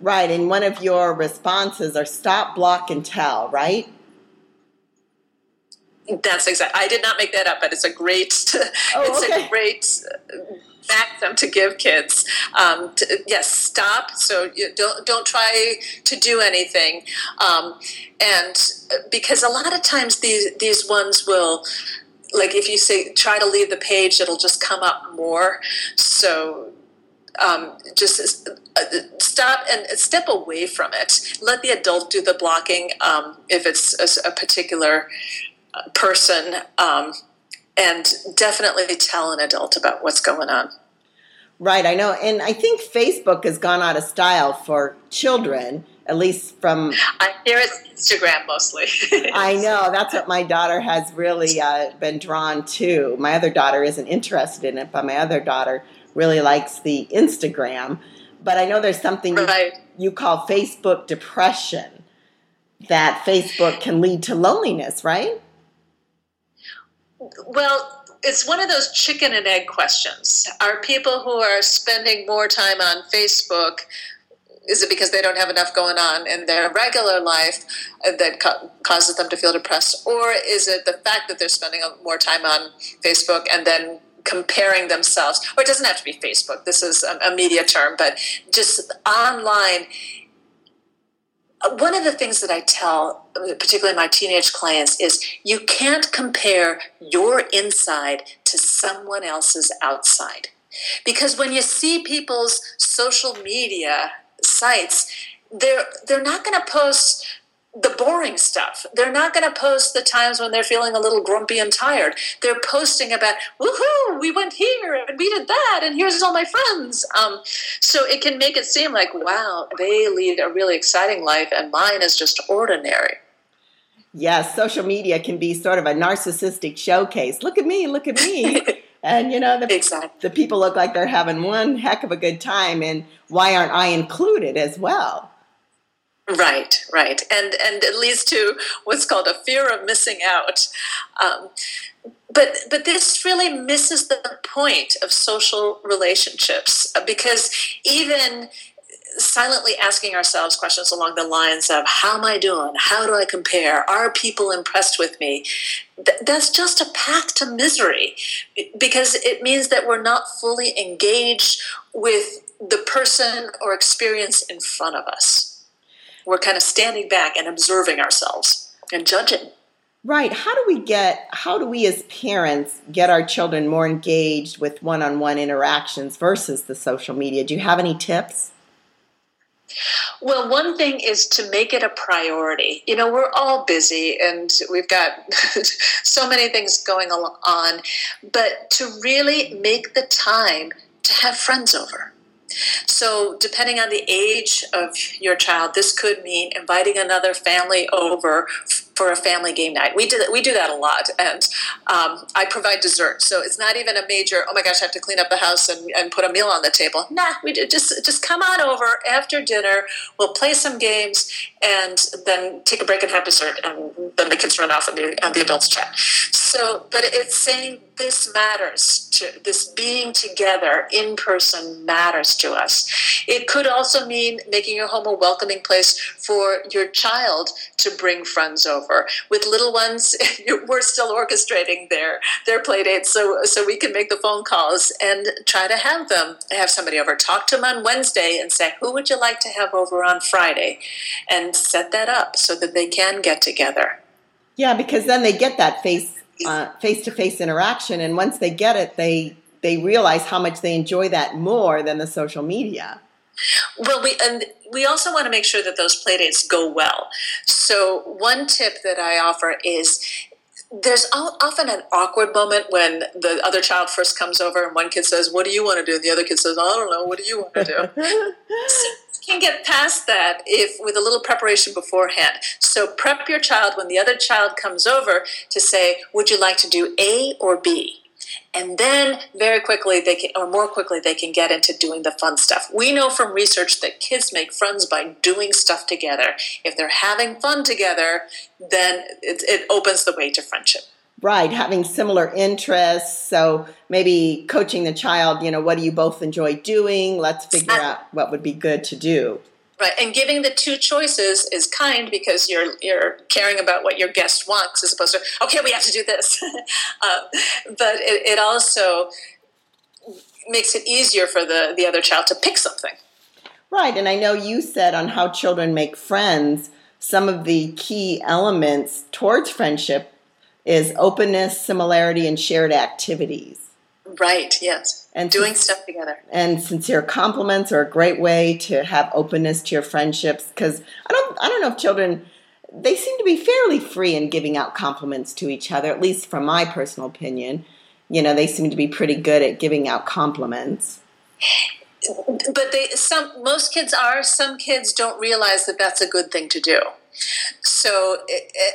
Right and one of your responses are stop block and tell right that's exactly i did not make that up but it's a great oh, it's okay. a great maxim to give kids. Um, to, yes, stop. So you don't don't try to do anything, um, and because a lot of times these these ones will. Like if you say try to leave the page, it'll just come up more. So um, just uh, stop and step away from it. Let the adult do the blocking um, if it's a, a particular uh, person. Um, and definitely tell an adult about what's going on. Right, I know. And I think Facebook has gone out of style for children, at least from. I hear it's Instagram mostly. I know. That's what my daughter has really uh, been drawn to. My other daughter isn't interested in it, but my other daughter really likes the Instagram. But I know there's something right. you, you call Facebook depression, that Facebook can lead to loneliness, right? Well, it's one of those chicken and egg questions. Are people who are spending more time on Facebook is it because they don't have enough going on in their regular life uh, that ca- causes them to feel depressed or is it the fact that they're spending more time on facebook and then comparing themselves or it doesn't have to be facebook this is a, a media term but just online one of the things that I tell, particularly my teenage clients, is you can't compare your inside to someone else's outside. Because when you see people's social media sites, they're they're not going to post the boring stuff. They're not going to post the times when they're feeling a little grumpy and tired. They're posting about, woohoo, we went here and we did that, and here's all my friends. Um, so it can make it seem like, wow, they lead a really exciting life, and mine is just ordinary. Yes, social media can be sort of a narcissistic showcase. Look at me, look at me. and you know, the, exactly. the people look like they're having one heck of a good time, and why aren't I included as well? Right, right, and and it leads to what's called a fear of missing out. Um, but but this really misses the point of social relationships uh, because even silently asking ourselves questions along the lines of how am i doing? How do i compare? Are people impressed with me? Th- that's just a path to misery because it means that we're not fully engaged with the person or experience in front of us we're kind of standing back and observing ourselves and judging. Right. How do we get, how do we as parents get our children more engaged with one on one interactions versus the social media? Do you have any tips? Well, one thing is to make it a priority. You know, we're all busy and we've got so many things going on, but to really make the time to have friends over so, depending on the age of your child, this could mean inviting another family over for a family game night. We do that. We do that a lot, and um, I provide dessert. So it's not even a major. Oh my gosh, I have to clean up the house and, and put a meal on the table. Nah, we do just just come on over after dinner. We'll play some games and then take a break and have dessert, and then the kids run off and the, and the adults chat. So, but it's saying this matters to this being together in person matters to us. It could also mean making your home a welcoming place for your child to bring friends over. With little ones, we're still orchestrating their their play dates, so so we can make the phone calls and try to have them have somebody over. Talk to them on Wednesday and say, who would you like to have over on Friday, and set that up so that they can get together. Yeah, because then they get that face face to face interaction, and once they get it, they they realize how much they enjoy that more than the social media. Well, we and we also want to make sure that those playdates go well. So one tip that I offer is there's often an awkward moment when the other child first comes over and one kid says, "What do you want to do?" and the other kid says, "I don't know. What do you want to do?" can get past that if with a little preparation beforehand. So prep your child when the other child comes over to say, "Would you like to do A or B?" and then very quickly they can or more quickly they can get into doing the fun stuff we know from research that kids make friends by doing stuff together if they're having fun together then it, it opens the way to friendship right having similar interests so maybe coaching the child you know what do you both enjoy doing let's figure out what would be good to do Right, and giving the two choices is kind because you're you're caring about what your guest wants as opposed to okay, we have to do this. uh, but it, it also makes it easier for the the other child to pick something. Right, and I know you said on how children make friends. Some of the key elements towards friendship is openness, similarity, and shared activities. Right, yes. And doing stuff together. And sincere compliments are a great way to have openness to your friendships because I don't I don't know if children they seem to be fairly free in giving out compliments to each other, at least from my personal opinion. You know, they seem to be pretty good at giving out compliments. But they some most kids are, some kids don't realize that that's a good thing to do. So,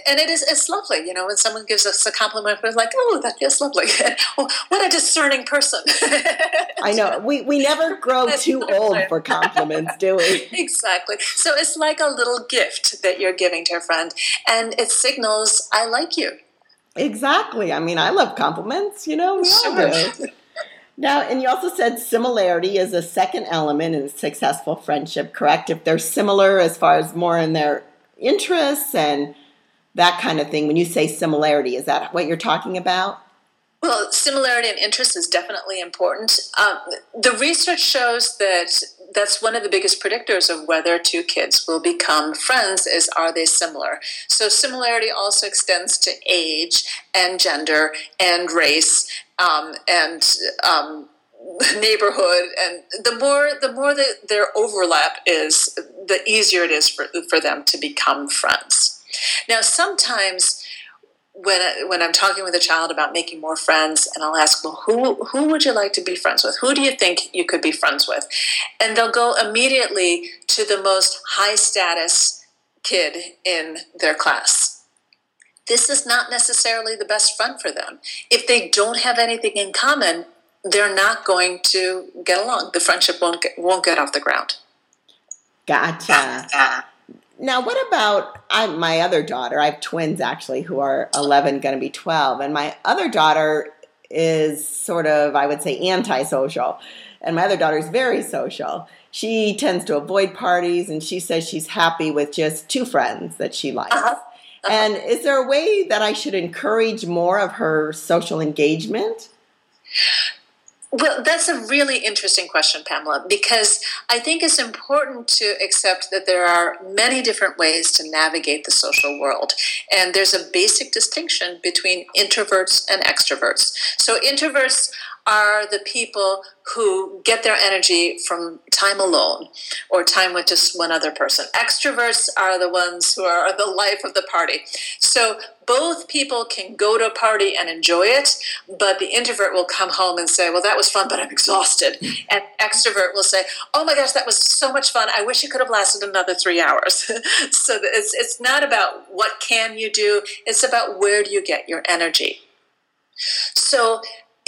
and it is, it's lovely, you know, when someone gives us a compliment, we're like, oh, that feels lovely. Oh, what a discerning person. I know. We, we never grow too old for compliments, do we? exactly. So it's like a little gift that you're giving to a friend, and it signals, I like you. Exactly. I mean, I love compliments, you know, we sure. all do. Now, and you also said similarity is a second element in successful friendship, correct? If they're similar as far as more in their interests and that kind of thing. When you say similarity, is that what you're talking about? Well, similarity in interest is definitely important. Um, the research shows that that's one of the biggest predictors of whether two kids will become friends is are they similar. So similarity also extends to age and gender and race um, and um, neighborhood and the more the more that their overlap is the easier it is for, for them to become friends now sometimes when when I'm talking with a child about making more friends, and I'll ask, well, who who would you like to be friends with? Who do you think you could be friends with? And they'll go immediately to the most high status kid in their class. This is not necessarily the best friend for them. If they don't have anything in common, they're not going to get along. The friendship won't get, won't get off the ground. Gotcha. Now, what about I, my other daughter? I have twins actually who are 11, going to be 12. And my other daughter is sort of, I would say, antisocial. And my other daughter is very social. She tends to avoid parties and she says she's happy with just two friends that she likes. Uh-huh. Uh-huh. And is there a way that I should encourage more of her social engagement? Well, that's a really interesting question, Pamela, because I think it's important to accept that there are many different ways to navigate the social world. And there's a basic distinction between introverts and extroverts. So, introverts are the people who get their energy from time alone or time with just one other person. Extroverts are the ones who are the life of the party. So both people can go to a party and enjoy it, but the introvert will come home and say, Well, that was fun, but I'm exhausted. And extrovert will say, Oh my gosh, that was so much fun. I wish it could have lasted another three hours. so it's, it's not about what can you do, it's about where do you get your energy. So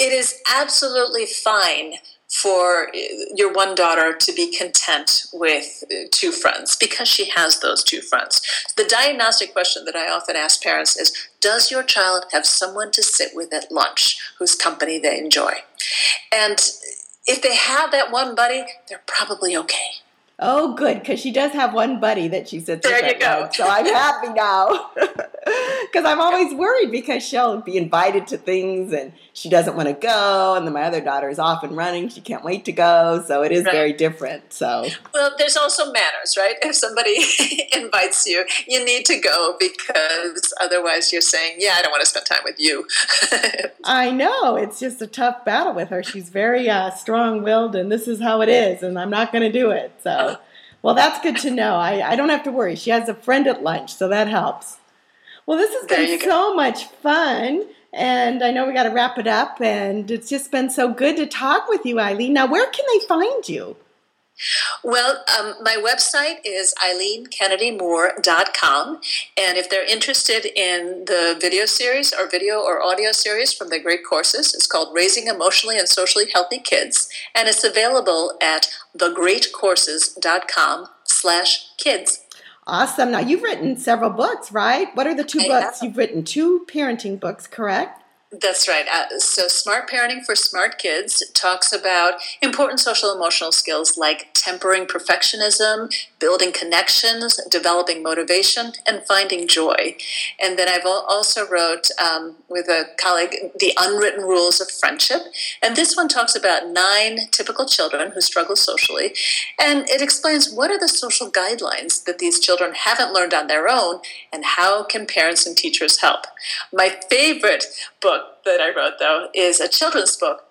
it is absolutely fine for your one daughter to be content with two friends because she has those two friends. The diagnostic question that I often ask parents is Does your child have someone to sit with at lunch whose company they enjoy? And if they have that one buddy, they're probably okay. Oh, good, because she does have one buddy that she sits there with. you go. so I'm happy now. Because I'm always worried because she'll be invited to things and she doesn't want to go, and then my other daughter is off and running. She can't wait to go. So it is right. very different. So well, there's also manners, right? If somebody invites you, you need to go because otherwise you're saying, "Yeah, I don't want to spend time with you." I know it's just a tough battle with her. She's very uh, strong-willed, and this is how it is, and I'm not going to do it. So. Well, that's good to know. I, I don't have to worry. She has a friend at lunch, so that helps. Well, this has been so much fun. And I know we got to wrap it up. And it's just been so good to talk with you, Eileen. Now, where can they find you? Well, um, my website is eileenkennedymoore.com. And if they're interested in the video series or video or audio series from the Great Courses, it's called Raising Emotionally and Socially Healthy Kids. And it's available at thegreatcourses.com slash kids. Awesome. Now, you've written several books, right? What are the two I books? Have. You've written two parenting books, correct? That's right. Uh, so, Smart Parenting for Smart Kids talks about important social emotional skills like tempering perfectionism, building connections, developing motivation, and finding joy. And then I've also wrote um, with a colleague the Unwritten Rules of Friendship, and this one talks about nine typical children who struggle socially, and it explains what are the social guidelines that these children haven't learned on their own, and how can parents and teachers help. My favorite book that I wrote, though, is a children's book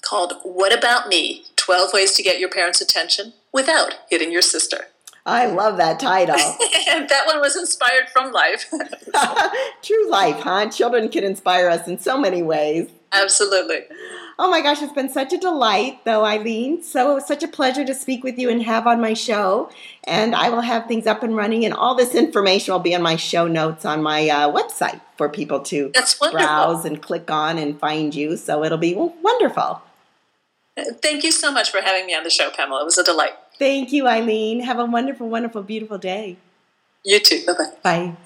called What About Me 12 Ways to Get Your Parents' Attention Without Hitting Your Sister. I love that title. that one was inspired from life. True life, huh? Children can inspire us in so many ways. Absolutely. Oh my gosh, it's been such a delight, though, Eileen. So it was such a pleasure to speak with you and have on my show. And I will have things up and running, and all this information will be on my show notes on my uh, website for people to browse and click on and find you. So it'll be wonderful. Thank you so much for having me on the show, Pamela. It was a delight. Thank you, Eileen. Have a wonderful, wonderful, beautiful day. You too. Bye-bye. Bye.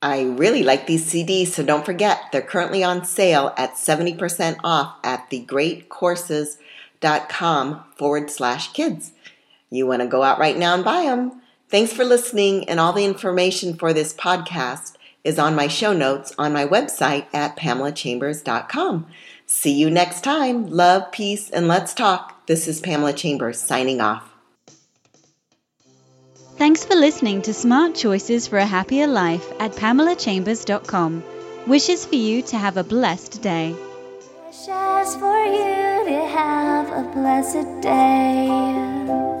I really like these CDs, so don't forget, they're currently on sale at 70% off at thegreatcourses.com forward slash kids. You want to go out right now and buy them. Thanks for listening, and all the information for this podcast is on my show notes on my website at pamelachambers.com. See you next time. Love, peace, and let's talk. This is Pamela Chambers signing off. Thanks for listening to Smart Choices for a Happier Life at pamelachambers.com. Wishes for you to have a blessed day. Wishes for you to have a blessed day.